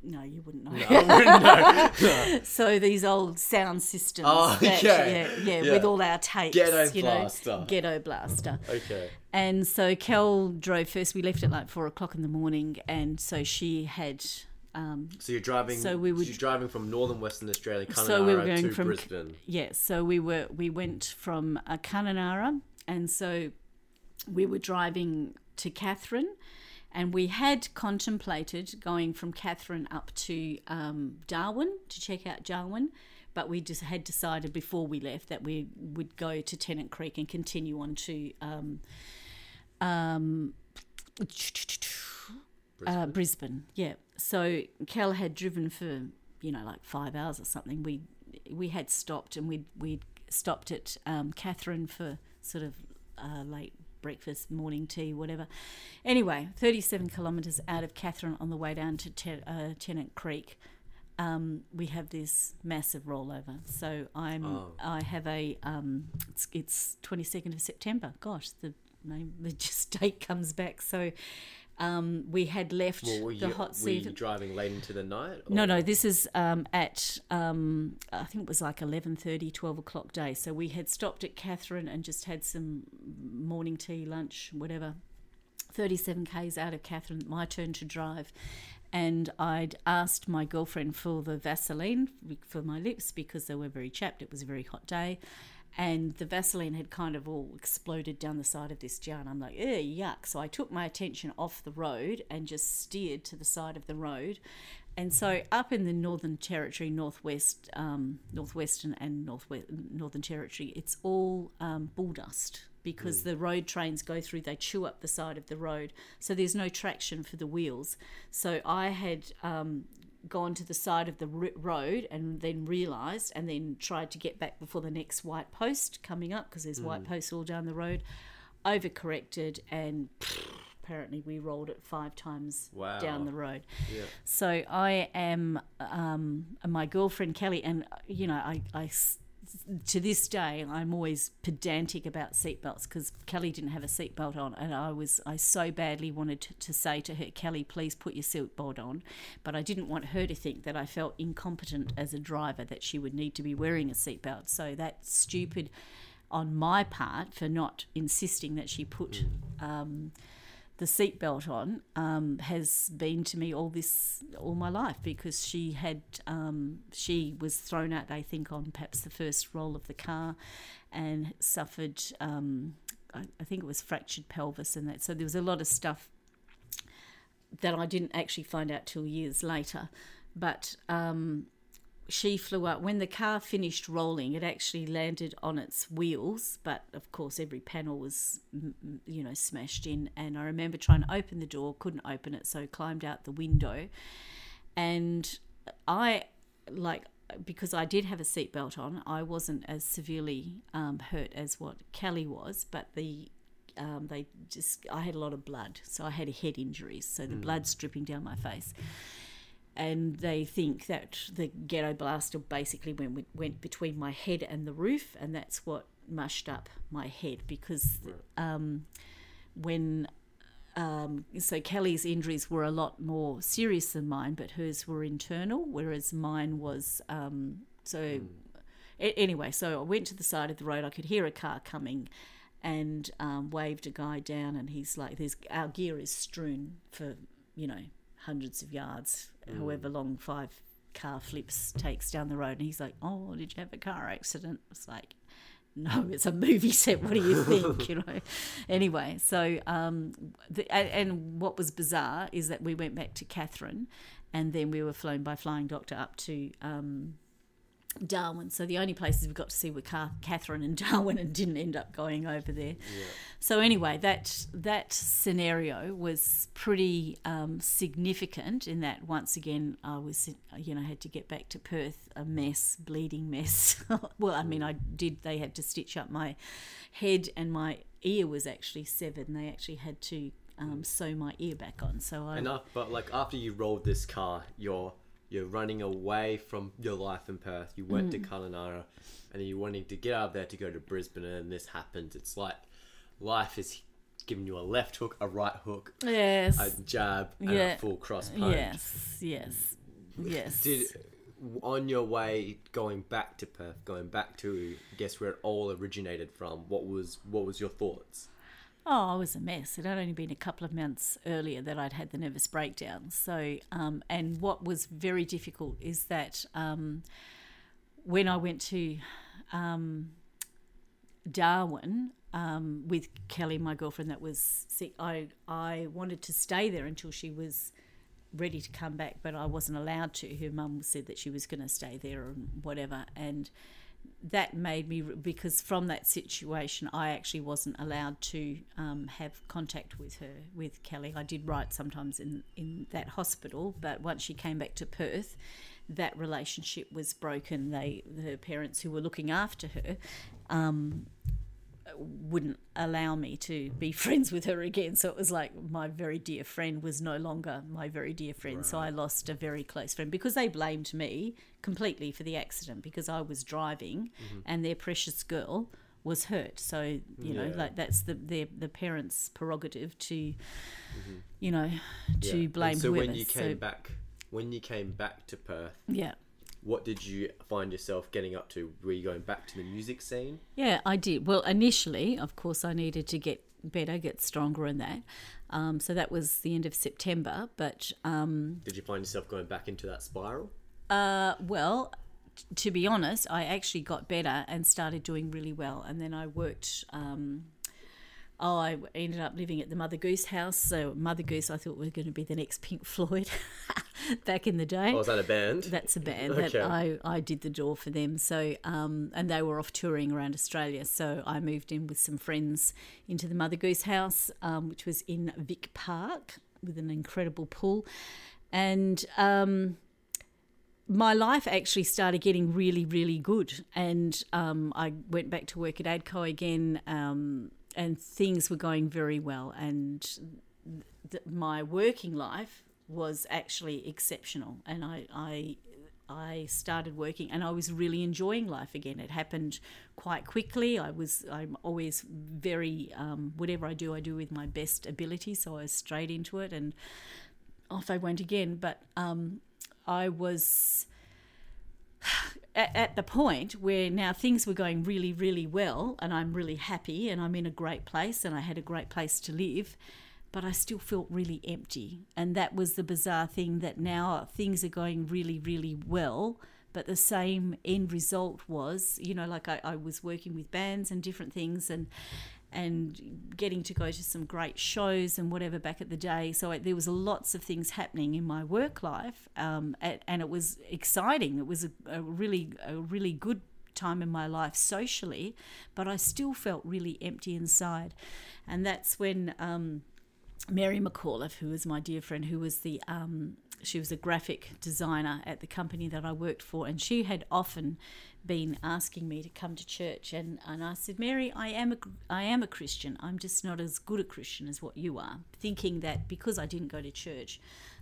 no, you wouldn't know. Know. So these old sound systems. Oh, that, okay. yeah, yeah, Yeah. with all our tapes. Ghetto you blaster. Know, ghetto blaster. Okay. And so Kel drove first. We left at like four o'clock in the morning, and so she had. Um, So you're driving. So we would- You're driving from northern Western Australia, Kununurra, so we were going to from Brisbane. yeah. So we were we went from uh, Kununurra, and so we were driving to Katherine, and we had contemplated going from Katherine up to um, Darwin to check out Darwin, but we just had decided before we left that we would go to Tennant Creek and continue on to um, um, uh, Brisbane. Yeah. So Cal had driven for you know like five hours or something. We we had stopped and we we stopped at um, Katherine for sort of uh, late breakfast, morning tea, whatever. Anyway, 37 kilometres out of Katherine on the way down to Te- uh, Tennant Creek. Um, we have this massive rollover. So I'm Oh. I have a um, it's, it's 22nd of September. Gosh, the name the just date comes back. So um, we had left Well, were the you, hot were seat. you driving late into the night? No, or- no, this is um, at, um, I think it was like 11.30, 12 o'clock day. So we had stopped at Katherine and just had some morning tea, lunch, whatever. 37 k's out of Katherine, my turn to drive. and I'd asked my girlfriend for the Vaseline for my lips because they were very chapped. It was a very hot day. And the Vaseline had kind of all exploded down the side of this jar. And I'm like, eh, yuck. So I took my attention off the road and just steered to the side of the road. And so up in the Northern Territory, Northwest, um, Northwestern and Northwest, Northern Territory, it's all um, bull dust because the road trains go through, they chew up the side of the road. So there's no traction for the wheels. So I had um, gone to the side of the road and then realised and then tried to get back before the next white post coming up because there's white posts all down the road. Overcorrected and apparently we rolled it five times Wow. down the road. Yeah. So I am um, my girlfriend Kelly, and you know, I, I to this day I'm always pedantic about seatbelts because Kelly didn't have a seatbelt on, and I was I so badly wanted to, to say to her, Kelly, please put your seatbelt on, but I didn't want her to think that I felt incompetent as a driver that she would need to be wearing a seatbelt. So that's stupid on my part for not insisting that she put. Um, the seatbelt on um, has been to me all this all my life because she had um, she was thrown out I think on perhaps the first roll of the car and suffered um, I, I think it was fractured pelvis and that. So there was a lot of stuff that I didn't actually find out till years later. But um, she flew up. When the car finished rolling it actually landed on its wheels but of course every panel was you know smashed in. And i remember trying to open the door couldn't open it so climbed out the window. And i like because i did have a seatbelt on i wasn't as severely um, hurt as what kelly was but the um, they just i had a lot of blood so i had head injuries so the blood's dripping down my face and they think that the ghetto blaster basically went went between my head and the roof, and that's what mushed up my head because um, when um, so Kelly's injuries were a lot more serious than mine, but hers were internal, whereas mine was um, so. A- anyway, so I went to the side of the road. I could hear a car coming, and um, waved a guy down, and he's like, "There's our gear is strewn for you know hundreds of yards, however long five car flips takes down the road." And he's like, "Oh, did you have a car accident?" It's like, no, it's a movie set. What do you think? you know. Anyway, so um, the, and, and what was bizarre is that we went back to Katherine, and then we were flown by Flying Doctor up to um, Darwin. So the only places we got to see were Car- Katherine and Darwin, and didn't end up going over there. So anyway, that that scenario was pretty um, significant in that once again I was you know had to get back to Perth a mess, bleeding mess. well, I mean I did. They had to stitch up my head and my ear was actually severed, and they actually had to um, sew my ear back on. So I And af- but like after you rolled this car, you're you're running away from your life in Perth. You went Mm. to Kununurra, and then you're wanting to get out of there to go to Brisbane, and this happens. It's like life is giving you a left hook, a right hook, yes, a jab, and Yeah. a full cross punch. yes, yes, yes. Did on your way going back to Perth, going back to I guess where it all originated from. What was what was your thoughts? Oh, I was a mess. It had only been a couple of months earlier that I'd had the nervous breakdown. So, um, and what was very difficult is that um, when I went to um, Darwin um, with Kelly, my girlfriend that was sick, I I wanted to stay there until she was ready to come back, but I wasn't allowed to. Her mum said that she was going to stay there and whatever, and that made me because from that situation I actually wasn't allowed to um, have contact with her with Kelly. I did write sometimes in in that hospital, but once she came back to Perth, that relationship was broken. They her parents who were looking after her. Um, wouldn't allow me to be friends with her again. So it was like my very dear friend was no longer my very dear friend. So I lost a very close friend because they blamed me completely for the accident because I was driving mm-hmm. and their precious girl was hurt. So, you know, Yeah. like that's the their the parents' prerogative to mm-hmm. you know, to Yeah. blame And so whoever. when you came so, back, when you came back to Perth, yeah. What did you find yourself getting up to? Were you going back to the music scene? Yeah, I did. Well, initially, of course, I needed to get better, get stronger in that. Um, so that was the end of September. But um, Did you find yourself going back into that spiral? uh, well, t- to be honest, I actually got better and started doing really well. And then I worked. Um, oh, I ended up living at the Mother Goose house. So Mother Goose, I thought we were going to be the next Pink Floyd back in the day. Oh, was that a band? That's a band Okay. that I, I did the door for them. So um, and they were off touring around Australia. So I moved in with some friends into the Mother Goose house, um, which was in Vic Park with an incredible pool, and um, my life actually started getting really really good. And um, I went back to work at Adco again, um, and things were going very well. And th- my working life was actually exceptional and I, I I started working and I was really enjoying life again. It happened quite quickly. I was I'm always very um, whatever I do I do with my best ability so I was straight into it and off I went again but um, I was at, at the point where now things were going really, really well, and I'm really happy, and I'm in a great place, and I had a great place to live, but I still felt really empty. And that was the bizarre thing that now things are going really, really well, but the same end result was, you know, like I, I was working with bands and different things, and and getting to go to some great shows and whatever back at the day. So it, there was lots of things happening in my work life, um, and, and it was exciting. It was a, a really a really good time in my life socially, but I still felt really empty inside, and that's when. Um, Mary McAuliffe, who was my dear friend, who was the um, she was a graphic designer at the company that I worked for, and she had often been asking me to come to church, and, and I said, Mary, I am a I am a Christian. I'm just not as good a Christian as what you are. Thinking that because I didn't go to church,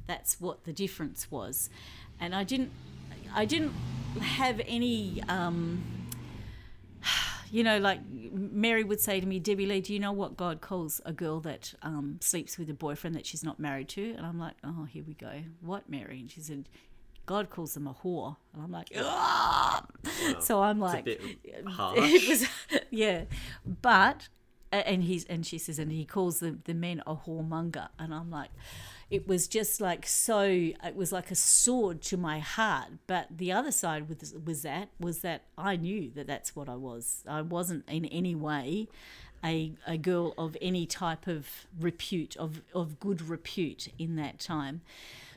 that's what the difference was, and I didn't I didn't have any. Um, you know, like Mary would say to me, Debbie Lee, do you know what God calls a girl that um, sleeps with a boyfriend that she's not married to? And I'm like, oh, here we go. What, Mary? And she said, God calls them a whore. And I'm like, "Ah!" so I'm like, it was, yeah. But, and he's, and she says, and he calls the, the men a whoremonger. And I'm like, it was just like so, it was like a sword to my heart. But the other side was, was that, was that I knew that that's what I was. I wasn't in any way a, a girl of any type of repute, of, of good repute in that time.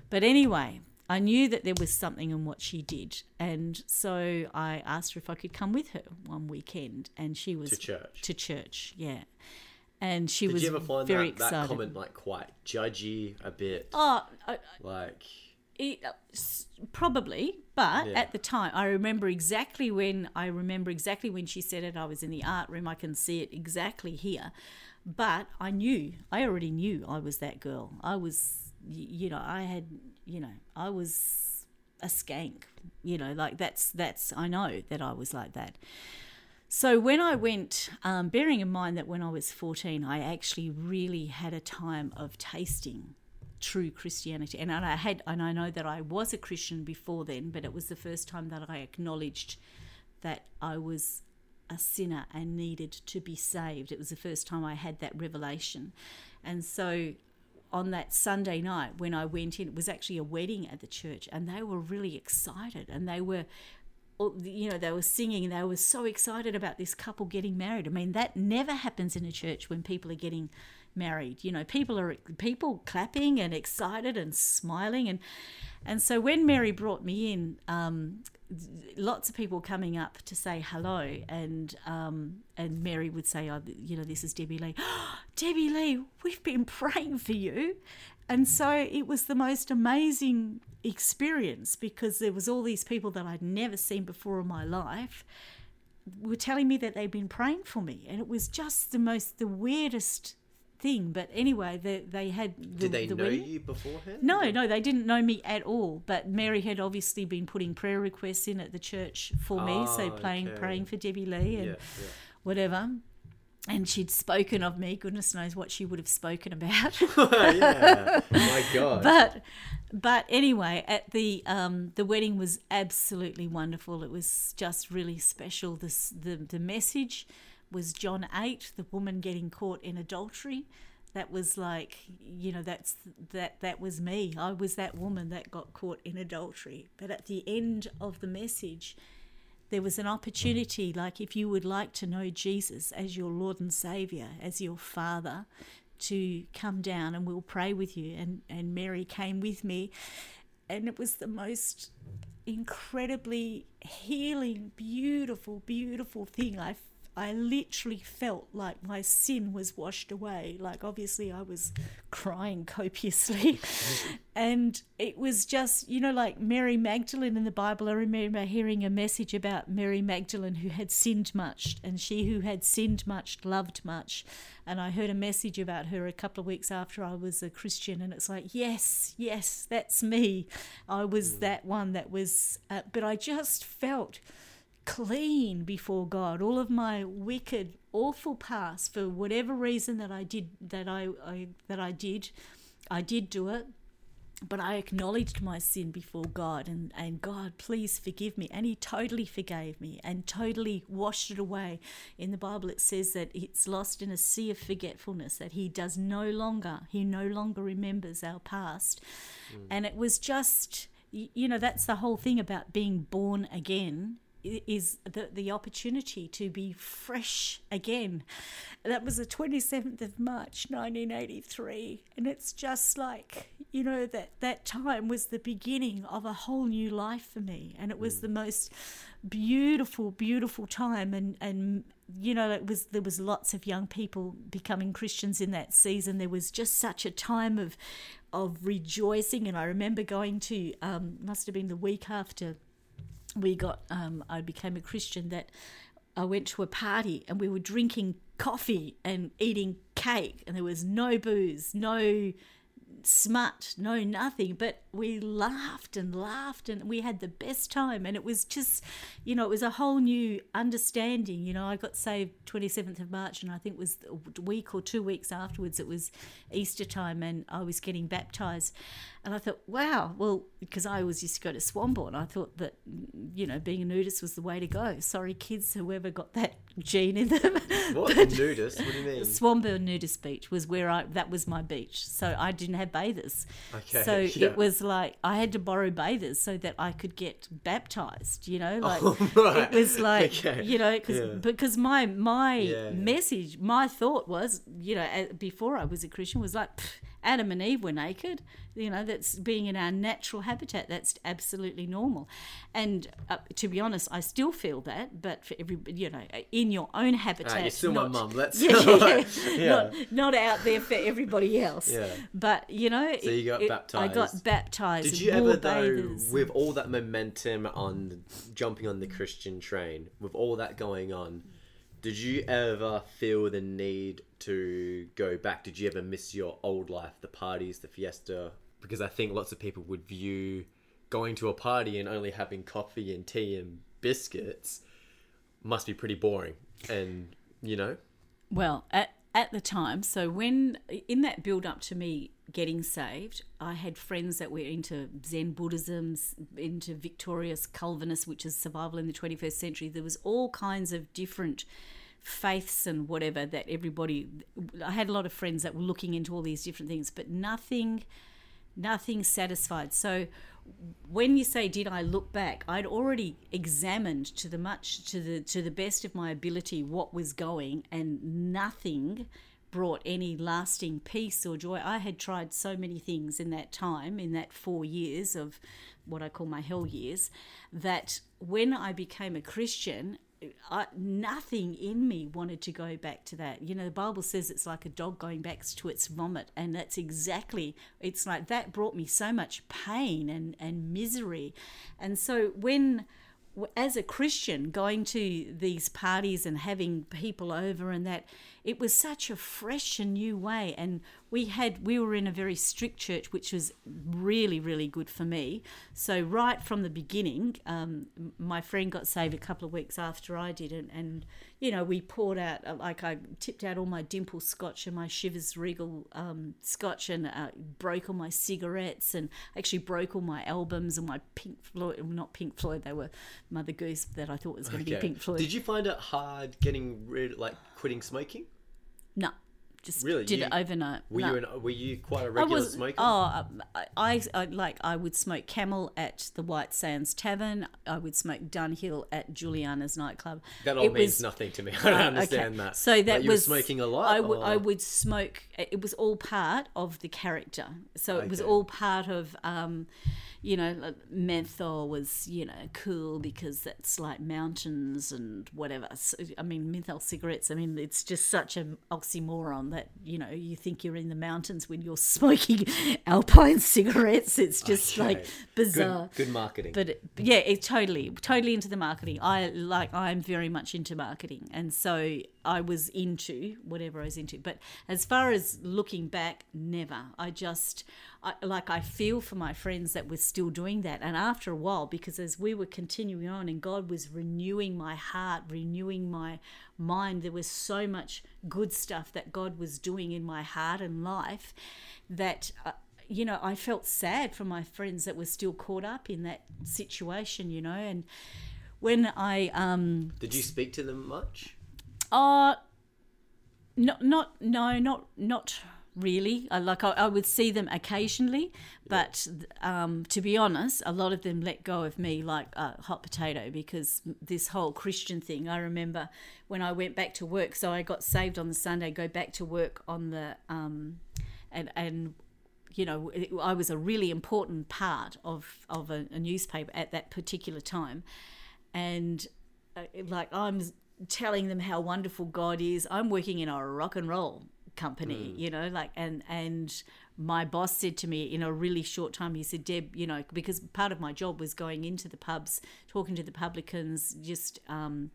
But anyway, I knew that there was something in what she did. And so I asked her if I could come with her one weekend. And she was To church. To church, yeah. And she Did was you ever find very that, that comment like quite judgy a bit? Oh, I, Like, it, uh, probably, but Yeah. at the time, I remember exactly when I remember exactly when she said it. I was in the art room. I can see it exactly here, but I knew. I already knew I was that girl. I was, you know, I had, you know, I was a skank. You know, like that's that's. I know that I was like that. So when I went, um, bearing in mind that when I was 14, I actually really had a time of tasting true Christianity. And I had, and I know that I was a Christian before then, but it was the first time that I acknowledged that I was a sinner and needed to be saved. It was the first time I had that revelation. And so on that Sunday night when I went in, it was actually a wedding at the church, and they were really excited and they were you know, they were singing they were so excited about this couple getting married. I mean, that never happens in a church when people are getting married. You know, people are people clapping and excited and smiling and and so when Mary brought me in, um, lots of people coming up to say hello, and um, and Mary would say, oh, you know, this is Debbie Lee. Debbie Lee, we've been praying for you, and so it was the most amazing experience because there was all these people that I'd never seen before in my life were telling me that they'd been praying for me, and it was just the most the weirdest thing. But anyway, they they had the, did they the know wedding. you beforehand? No, no, they didn't know me at all. But Mary had obviously been putting prayer requests in at the church for me, so Ah, playing okay. praying for Debbie Lee and Yeah, yeah. whatever. And she'd spoken of me. Goodness knows what she would have spoken about. yeah. My God. but but anyway, at the um, the wedding was absolutely wonderful. It was just really special. This the the message was John eight, the woman getting caught in adultery. That was like you know that's that that was me. I was that woman that got caught in adultery. But at the end of the message, there was an mm. opportunity like if you would like to know Jesus as your Lord and Savior, as your Father, to come down and we'll pray with you. And, and Mary came with me, and it was the most incredibly healing, beautiful, beautiful thing. I I literally felt like my sin was washed away. Like, obviously, I was crying copiously. and it was just, you know, like Mary Magdalene in the Bible. I remember hearing a message about Mary Magdalene who had sinned much, and she who had sinned much loved much. And I heard a message about her a couple of weeks after I was a Christian, and it's like, yes, yes, that's me. I was that one that was, uh, but I just felt clean before God. All of my wicked, awful past, for whatever reason that I did that I, I that I did, I did do it. But I acknowledged my sin before God and, and God, please forgive me. And He totally forgave me and totally washed it away. In the Bible, it says that it's lost in a sea of forgetfulness, that He does no longer, He no longer remembers our past. Mm. And it was just, you know, that's the whole thing about being born again is the, the opportunity to be fresh again. That was the 27th of March 1983. And it's just like, you know, that, that time was the beginning of a whole new life for me. And it was mm. the most beautiful, beautiful time. And, and you know, it was there was lots of young people becoming Christians in that season. There was just such a time of of rejoicing. And I remember going to, um, must have been the week after we got um, I became a Christian that I went to a party and we were drinking coffee and eating cake and there was no booze, no smut, no nothing. But we laughed and laughed and we had the best time. And it was just, you know, it was a whole new understanding. You know, I got saved 27th of March and I think it was a week or two weeks afterwards, it was Easter time and I was getting baptized. And I thought, wow, well, because I always used to go to Swanbourne, I thought that, you know, being a nudist was the way to go. Sorry, kids, whoever got that gene in them. What nudist? What do you mean? Swanbourne Nudist Beach was where I that was my beach. So I didn't have bathers. Okay. So yeah. it was like I had to borrow bathers so that I could get baptized. You know, like Oh, right. it was like Okay. you know cause, Yeah. because my my Yeah. message, my thought was you know before I was a Christian was like. "Pff, Adam and Eve were naked, you know. That's being in our natural habitat. That's absolutely normal, and uh, to be honest, I still feel that. But for every, you know, in your own habitat, Ah, you're still my not- mum. Let's yeah, yeah, yeah. Not, not out there for everybody else. Yeah. But you know, So you got I baptised. got baptized. Did you ever though, with all that momentum on jumping on the Christian train, with all that going on, did you ever feel the need to go back? Did you ever miss your old life, the parties, the fiesta? Because I think lots of people would view going to a party and only having coffee and tea and biscuits must be pretty boring. And you know, Well, at at the time, so when in that build up to me getting saved, I had friends that were into Zen Buddhism, into victorious Calvinist, which is survival in the 21st century. There was all kinds of different faiths and whatever that everybody I had a lot of friends that were looking into all these different things, but nothing nothing satisfied. So when you say did I look back, I'd already examined to the much to the to the best of my ability what was going and nothing brought any lasting peace or joy. I had tried so many things in that time, in that 4 years of what I call my hell years, that when I became a Christian, I, nothing in me wanted to go back to that. You know, the Bible says it's like a dog going back to its vomit, and that's exactly. It's like that brought me so much pain and and misery, and so when. As a Christian, going to these parties and having people over and that, it was such a fresh and new way. And we had we were in a very strict church, which was really really good for me. So right from the beginning, um, my friend got saved a couple of weeks after I did, and, and you know we poured out uh, like I tipped out all my Dimple Scotch and my Chivas Regal um, Scotch, and uh, broke all my cigarettes, and actually broke all my albums and my Pink Floyd, not Pink Floyd, they were Mother Goose that I thought was going to be Pink Floyd. Did you find it hard getting rid, like quitting smoking? No, just Really? did You- it overnight. Were No. you an, were you quite a regular was smoker? oh I, I, I like I would smoke Camel at the White Sands Tavern. I would smoke Dunhill at Juliana's nightclub. that all It means was- nothing to me. I don't Oh, understand okay. that. So Like, that you was were smoking a lot. I would I would smoke. It was all part of the character. So it was all part of, um, you know, like menthol was you know cool because that's like mountains and whatever. So, I mean, menthol cigarettes. I mean, it's just such an oxymoron that you know you think you're in the mountains when you're smoking Alpine cigarettes. It's just like bizarre Good, good marketing. but it, yeah, it totally, totally into the marketing. I like, I'm very much into marketing, and so I was into whatever I was into. But as far as looking back, never. I just, I, like, I feel for my friends that were still doing that, and after a while, because as we were continuing on, and God was renewing my heart, renewing my mind, there was so much good stuff that God was doing in my heart and life that. Uh, you know, I felt sad for my friends that were still caught up in that situation, you know. And when I, um, Did you speak to them much? Uh, not, not, no, not, not really. I, like I, I would see them occasionally, but um, to be honest, a lot of them let go of me like a hot potato because this whole Christian thing. I remember when I went back to work, so I got saved on the Sunday, go back to work on the, um, and and you know, I was a really important part of of a, a newspaper at that particular time, and uh, like I'm telling them how wonderful God is. I'm working in a rock and roll company, you know, like and and my boss said to me in a really short time, he said, Deb, you know, because part of my job was going into the pubs, talking to the publicans, just um,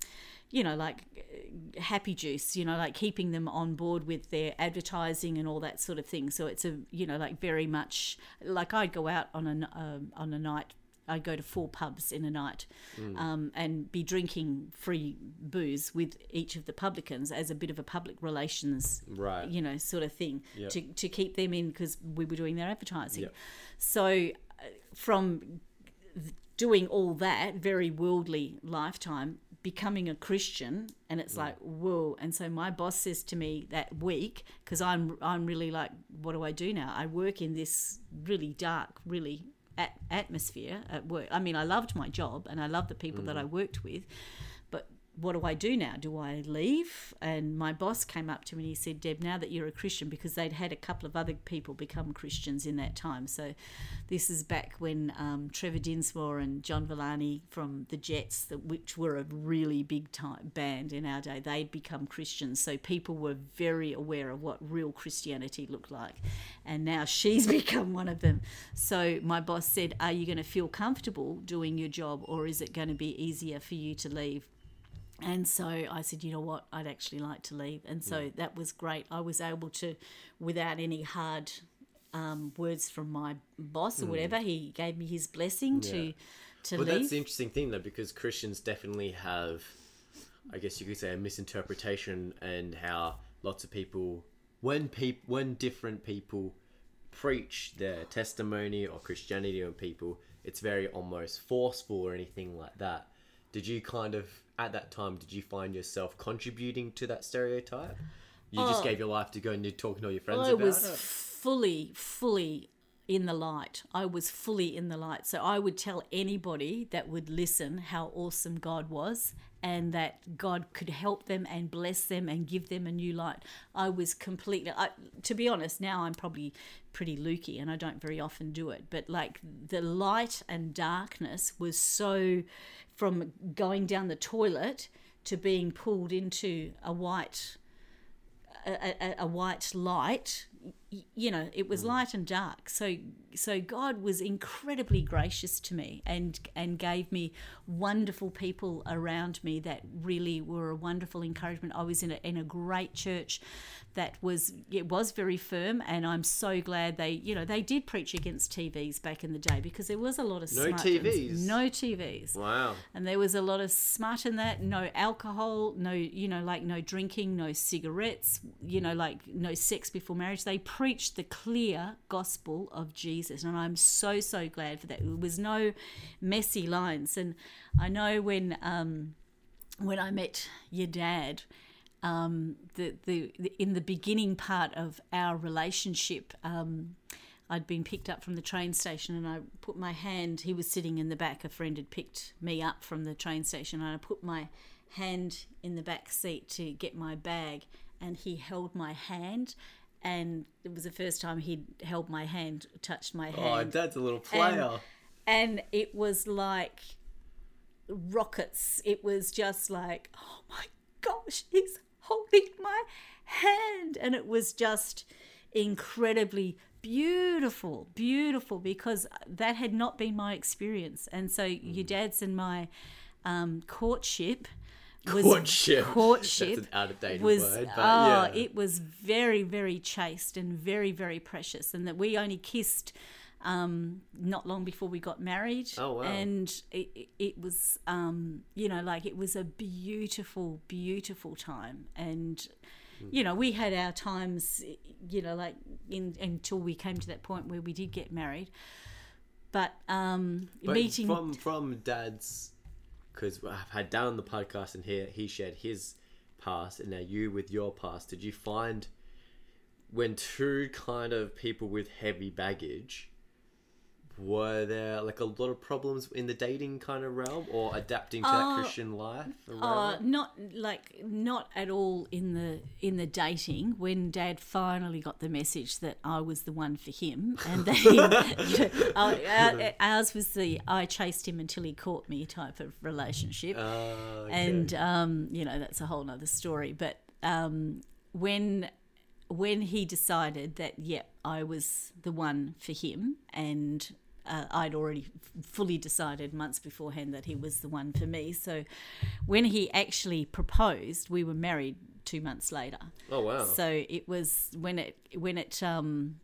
you know, like uh, happy juice, you know, like keeping them on board with their advertising and all that sort of thing. So it's a, you know, like very much like I'd go out on a um on a night. I'd go to four pubs in a night um, and be drinking free booze with each of the publicans as a bit of a public relations, Right. you know, sort of thing Yep. to, to keep them in because we were doing their advertising. Yep. So uh, from doing all that very worldly lifetime becoming a christian and it's like whoa and so my boss says to me that week because i'm i'm really like what do i do now i work in this really dark really at- atmosphere at work. I mean i loved my job and i loved the people that mm. i worked with what do I do now? Do I leave? And my boss came up to me and he said, Deb, now that you're a Christian, because they'd had a couple of other people become Christians in that time. So this is back when um, Trevor Dinsmore and John Villani from the Jets, which were a really big time band in our day, they'd become Christians. So people were very aware of what real Christianity looked like. And now she's become one of them. So my boss said, Are you going to feel comfortable doing your job or is it going to be easier for you to leave? And so I said, you know what, I'd actually like to leave. And so that was great. I was able to, without any hard um, words from my boss or whatever, he gave me his blessing to Yeah. to Well, leave. that's the interesting thing, though, because Christians definitely have, I guess you could say, a misinterpretation, and how lots of people, when people, when different people preach their testimony or Christianity on people, it's very almost forceful or anything like that. Did you kind of at that time? Did you find yourself contributing to that stereotype? You just Oh. gave your life to go and you're talking to all your friends I about was it. fully, fully in the light. I was fully in the light. So I would tell anybody that would listen how awesome God was and that God could help them and bless them and give them a new light. I was completely, I, to be honest, now I'm probably pretty lukey and I don't very often do it. But like the light and darkness was so from going down the toilet to being pulled into a white a, a, a white light you know it was mm. light and dark. So so god was incredibly gracious to me and and gave me wonderful people around me that really were a wonderful encouragement. I was in a, in a great church that was it was very firm and i'm so glad they you know they did preach against tvs back in the day because there was a lot of No TVs? no tvs Wow. and there was a lot of smut in that. No alcohol no you know like no drinking no cigarettes you know like no sex before marriage. They preached the clear gospel of jesus and i'm so so glad for that there was no messy lines and i know when um when i met your dad um, the, the, the in the beginning part of our relationship, um, I'd been picked up from the train station and I put my hand. He was sitting in the back. A friend had picked me up from the train station and I put my hand in the back seat to get my bag, and he held my hand. And it was the first time he'd held my hand, touched my hand. Oh, hand Dad's a little player. and it was like rockets. It was just like, oh my gosh, he's holding my hand. And it was just incredibly beautiful, beautiful because that had not been my experience. And so your dad's and my um, courtship. Was, Courtship. Courtship That's an out-of-date was word, but oh, yeah. it was very, very chaste and very, very precious, and that we only kissed um, not long before we got married. Oh, wow. And it, it- it was, um, you know, like it was a beautiful, beautiful time, and Hmm. you know, we had our times, you know, like in until we came to that point where we did get married. But um, But meeting from from Dad's, because I've had Dad on the podcast and here he shared his past, and now you with your past. Did you find when two kind of people with heavy baggage? Were there like a lot of problems in the dating kind of realm or adapting to that Uh, Christian life? or Uh, not like not at all in the in the dating. When Dad finally got the message that I was the one for him, and that he, you know, ours was the I chased him until he caught me type of relationship, Uh, okay. and um, you know that's a whole nother story. But um, when when he decided that yep I was the one for him and uh, I'd already fully decided months beforehand that he was the one for me so when he actually proposed we were married 2 months later oh wow. so it was when it when it um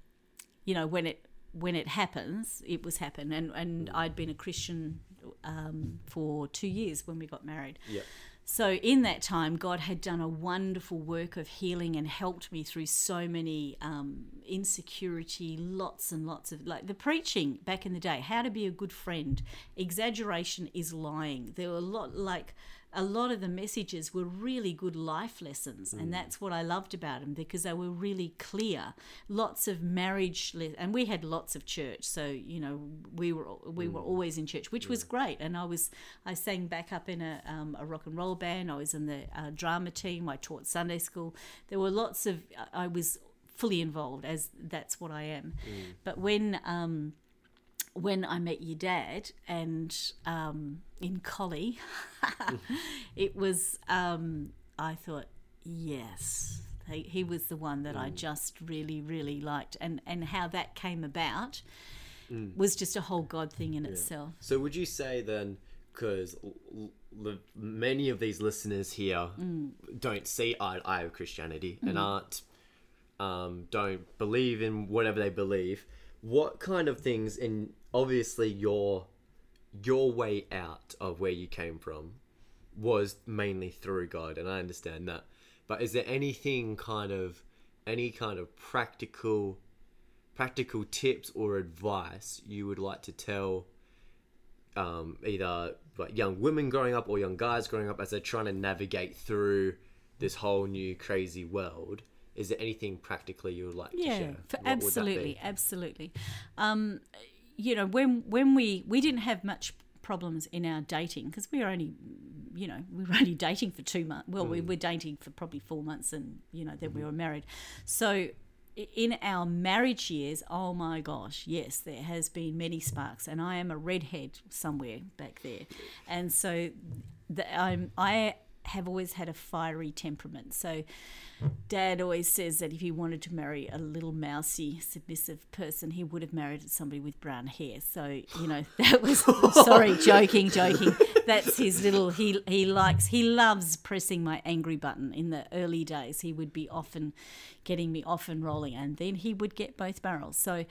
you know when it when it happens it was happen and and I'd been a Christian um, for 2 years when we got married Yep. So in that time, God had done a wonderful work of healing and helped me through so many um, insecurity, lots and lots of like the preaching back in the day. How to be a good friend. Exaggeration is lying. There were a lot like a lot of the messages were really good life lessons, and that's what I loved about them because they were really clear. Lots of marriage, le- and we had lots of church, so you know we were we were always in church, which was great. And I was I sang back up in a um, a rock and roll band. I was in the uh, drama team. I taught Sunday school. There were lots of I was fully involved as that's what I am. But when um, when I met your dad and um, in Collie, it was, um, I thought, yes, he, he was the one that I just really, really liked. And, and how that came about was just a whole God thing in itself. So would you say then, because l- l- many of these listeners here Mm. don't see eye to eye with Christianity and aren't, um, don't believe in whatever they believe, what kind of things, and obviously your your way out of where you came from was mainly through God, and I understand that. But is there anything kind of any kind of practical practical tips or advice you would like to tell um, either like young women growing up or young guys growing up as they're trying to navigate through this whole new crazy world? Is there anything practically you would like to share? for What would that absolutely, absolutely. Um, you know, when when we we didn't have much problems in our dating because we were only, you know, we were only dating for two months. Well, Mm. we were dating for probably four months, and you know, then we were married. So in our marriage years, oh my gosh, yes, there has been many sparks, and I am a redhead somewhere back there, and so the, I'm I have always had a fiery temperament. So, Dad always says that if he wanted to marry a little mousy, submissive person, he would have married somebody with brown hair. So, you know, that was sorry, joking, joking. That's his little. He he likes he loves pressing my angry button. In the early days, he would be often getting me off and rolling, and then he would get both barrels. So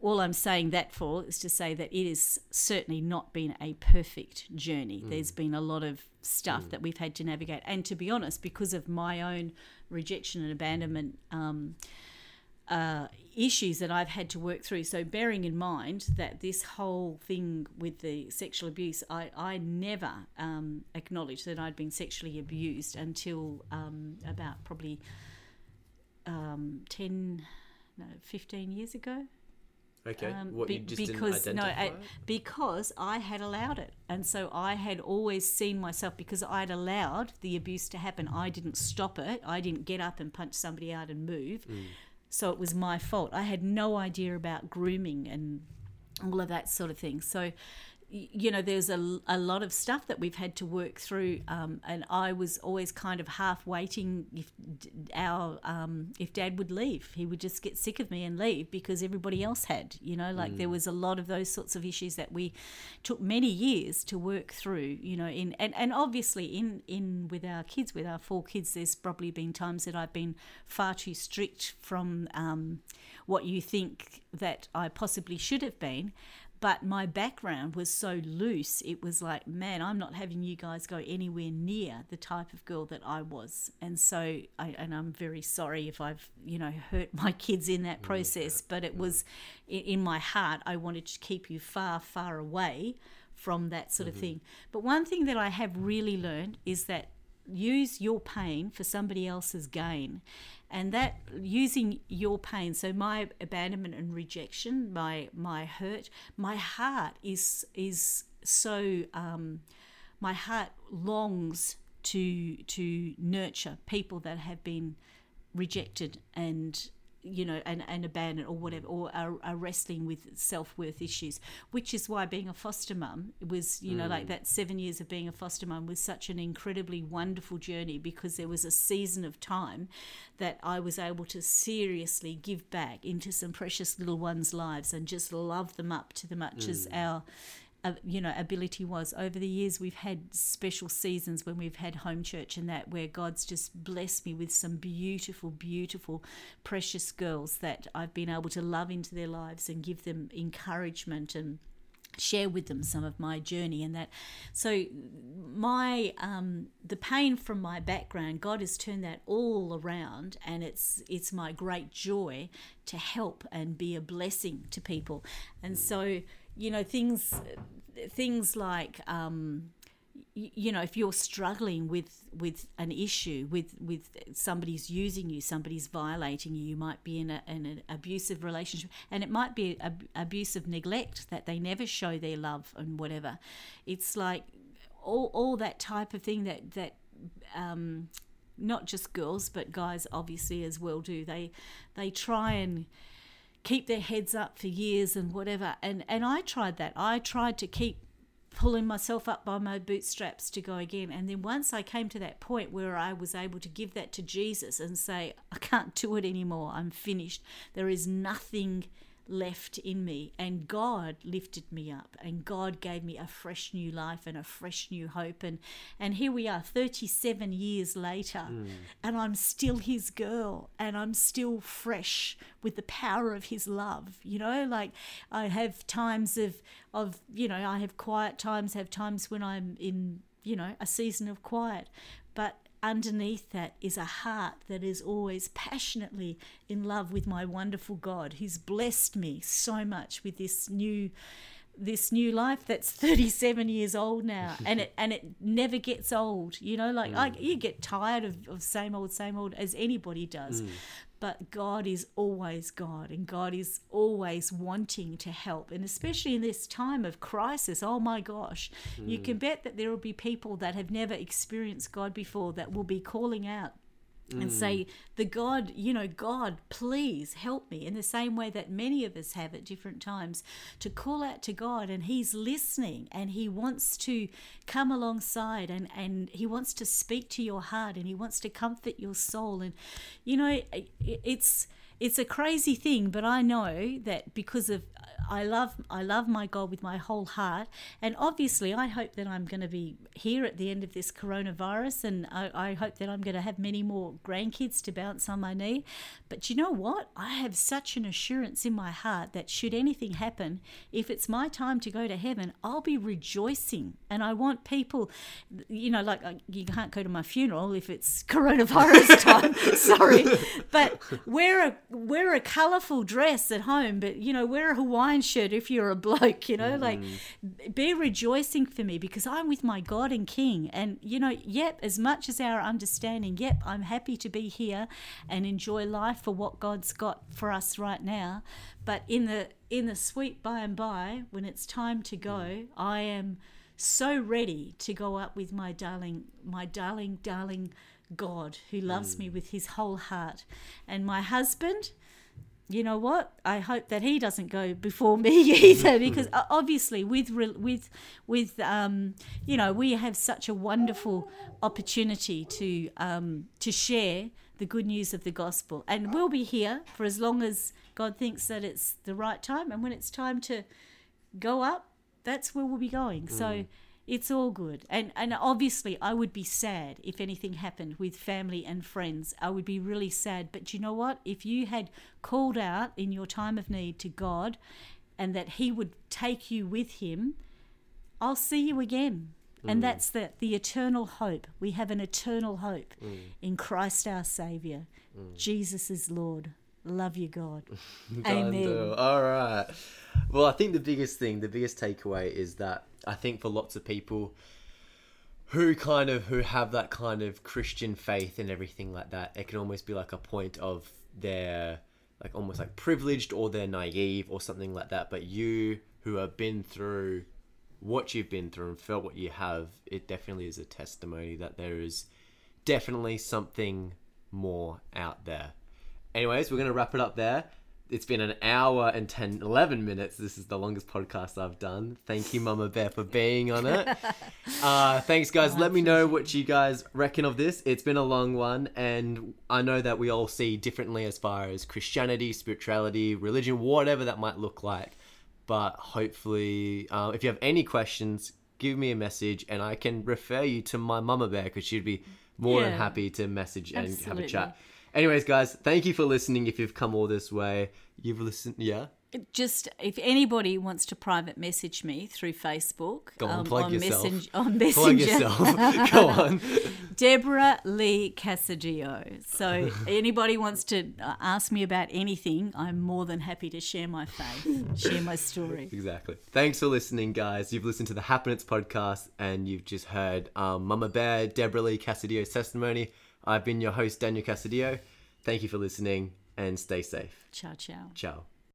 all I'm saying that for is to say that it has certainly not been a perfect journey. Mm. There's been a lot of stuff mm. that we've had to navigate. And to be honest, because of my own rejection and abandonment um, uh, issues that I've had to work through. So, bearing in mind that this whole thing with the sexual abuse, I, I never um, acknowledged that I'd been sexually abused until um, about probably um, 10, no, 15 years ago. Okay. Um, what be- you just because no. I, because I had allowed it, and so I had always seen myself because I'd allowed the abuse to happen. I didn't stop it. I didn't get up and punch somebody out and move. Mm. So it was my fault. I had no idea about grooming and all of that sort of thing. So you know, there's a, a lot of stuff that we've had to work through, um, and I was always kind of half waiting if our um, if Dad would leave, he would just get sick of me and leave because everybody else had, you know, like mm. there was a lot of those sorts of issues that we took many years to work through, you know, in and, and obviously in in with our kids, with our four kids, there's probably been times that I've been far too strict from um, what you think that I possibly should have been but my background was so loose it was like man i'm not having you guys go anywhere near the type of girl that i was. And so I, and i'm very sorry if i've you know hurt my kids in that process but it was in my heart i wanted to keep you far far away from that sort of mm-hmm. thing. But one thing that i have really learned is that use your pain for somebody else's gain and that using your pain so my abandonment and rejection my my hurt my heart is is so um, my heart longs to to nurture people that have been rejected and you know, and, and abandoned or whatever, or are, are wrestling with self worth issues, which is why being a foster mum was, you know, like mm. that seven years of being a foster mum was such an incredibly wonderful journey because there was a season of time that I was able to seriously give back into some precious little ones' lives and just love them up to the much mm. as our you know ability was over the years. We've had special seasons when we've had home church and that where god's just blessed me with some beautiful beautiful precious girls that i've been able to love into their lives and give them encouragement and share with them some of my journey and that. So my um, the pain from my background god has turned that all around and it's it's my great joy to help and be a blessing to people. And so you know things things like um, you know if you're struggling with with an issue with with somebody's using you somebody's violating you you might be in, a, in an abusive relationship and it might be a, abusive neglect that they never show their love and whatever. It's like all, all that type of thing that that um, not just girls but guys obviously as well do. They they try and keep their heads up for years and whatever. And and I tried that. I tried to keep pulling myself up by my bootstraps to go again. And then once I came to that point where I was able to give that to Jesus and say, I can't do it anymore. I'm finished. There is nothing left in me and God lifted me up and God gave me a fresh new life and a fresh new hope. And and here we are 37 years later mm. and I'm still his girl and I'm still fresh with the power of his love. You know like I have times of of you know I have quiet times have times when I'm in you know a season of quiet. But underneath that is a heart that is always passionately in love with my wonderful God who's blessed me so much with this new this new life that's 37 years old now and it and it never gets old you know like mm. I, you get tired of, of same old same old as anybody does mm. But god is always god and god is always wanting to help and especially in this time of crisis oh my gosh mm. you can bet that there will be people that have never experienced god before that will be calling out and mm. say, The God, you know, God, please help me, in the same way that many of us have at different times, to call out to God and He's listening and He wants to come alongside and, and He wants to speak to your heart and He wants to comfort your soul. And, you know, it- it's. It's a crazy thing, but I know that because of I love I love my God with my whole heart, and obviously I hope that I'm going to be here at the end of this coronavirus, and I, I hope that I'm going to have many more grandkids to bounce on my knee. But you know what? I have such an assurance in my heart that should anything happen, if it's my time to go to heaven, I'll be rejoicing, and I want people, you know, like uh, you can't go to my funeral if it's coronavirus time. Sorry, but wear a wear a colourful dress at home, but you know, wear a Hawaiian shirt if you're a bloke. You know, like mm-hmm. be rejoicing for me because I'm with my God and King. And, you know, yep, as much as our understanding, yep, I'm happy to be here and enjoy life for what God's got for us right now. But in the in the sweet by and by, when it's time to go, mm. I am so ready to go up with my darling, my darling, darling God who loves me with his whole heart. And my husband, you know what? I hope that he doesn't go before me either, because obviously, with with with um, you know, we have such a wonderful opportunity to um, to share the good news of the gospel, and we'll be here for as long as God thinks that it's the right time, and when it's time to go up, that's where we'll be going. So it's all good. And and obviously I would be sad if anything happened with family and friends. I would be really sad. But you know what? If you had called out in your time of need to God and that he would take you with him, I'll see you again. And mm. that's the, the eternal hope. We have an eternal hope mm. in Christ our Saviour. Mm. Jesus is Lord. Love you, God. Amen. All right. Well, I think the biggest thing, the biggest takeaway is that I think for lots of people who kind of who have that kind of Christian faith and everything like that, it can almost be like a point of their like almost like privileged or they're naive or something like that. But you who have been through what you've been through and felt what you have, it definitely is a testimony that there is definitely something more out there. Anyways, we're going to wrap it up there. It's been an hour and 10, 11 minutes. This is the longest podcast I've done. Thank you, Mama Bear, for being on it. Uh, thanks, guys. Let me know what you guys reckon of this. It's been a long one, and I know that we all see differently as far as Christianity, spirituality, religion, whatever that might look like. But hopefully, uh, if you have any questions, give me a message, and I can refer you to my Mama Bear because she'd be more than happy to message and have a chat. Anyways, guys, thank you for listening. If you've come all this way, you've listened. Yeah. just if anybody wants to private message me through Facebook, Go on, plug yourself. Messen- on Plug Messenger, yourself. Go on. Debra Lee Casadio. So anybody wants to uh, ask me about anything, I'm more than happy to share my faith, share my story. Exactly. Thanks for listening, guys. You've listened to the Happiness podcast and you've just heard um, Mama Bear, Debra Lee Casadio's testimony. I've been your host, Daniel Casadio. Thank you for listening and stay safe. Ciao, ciao. Ciao.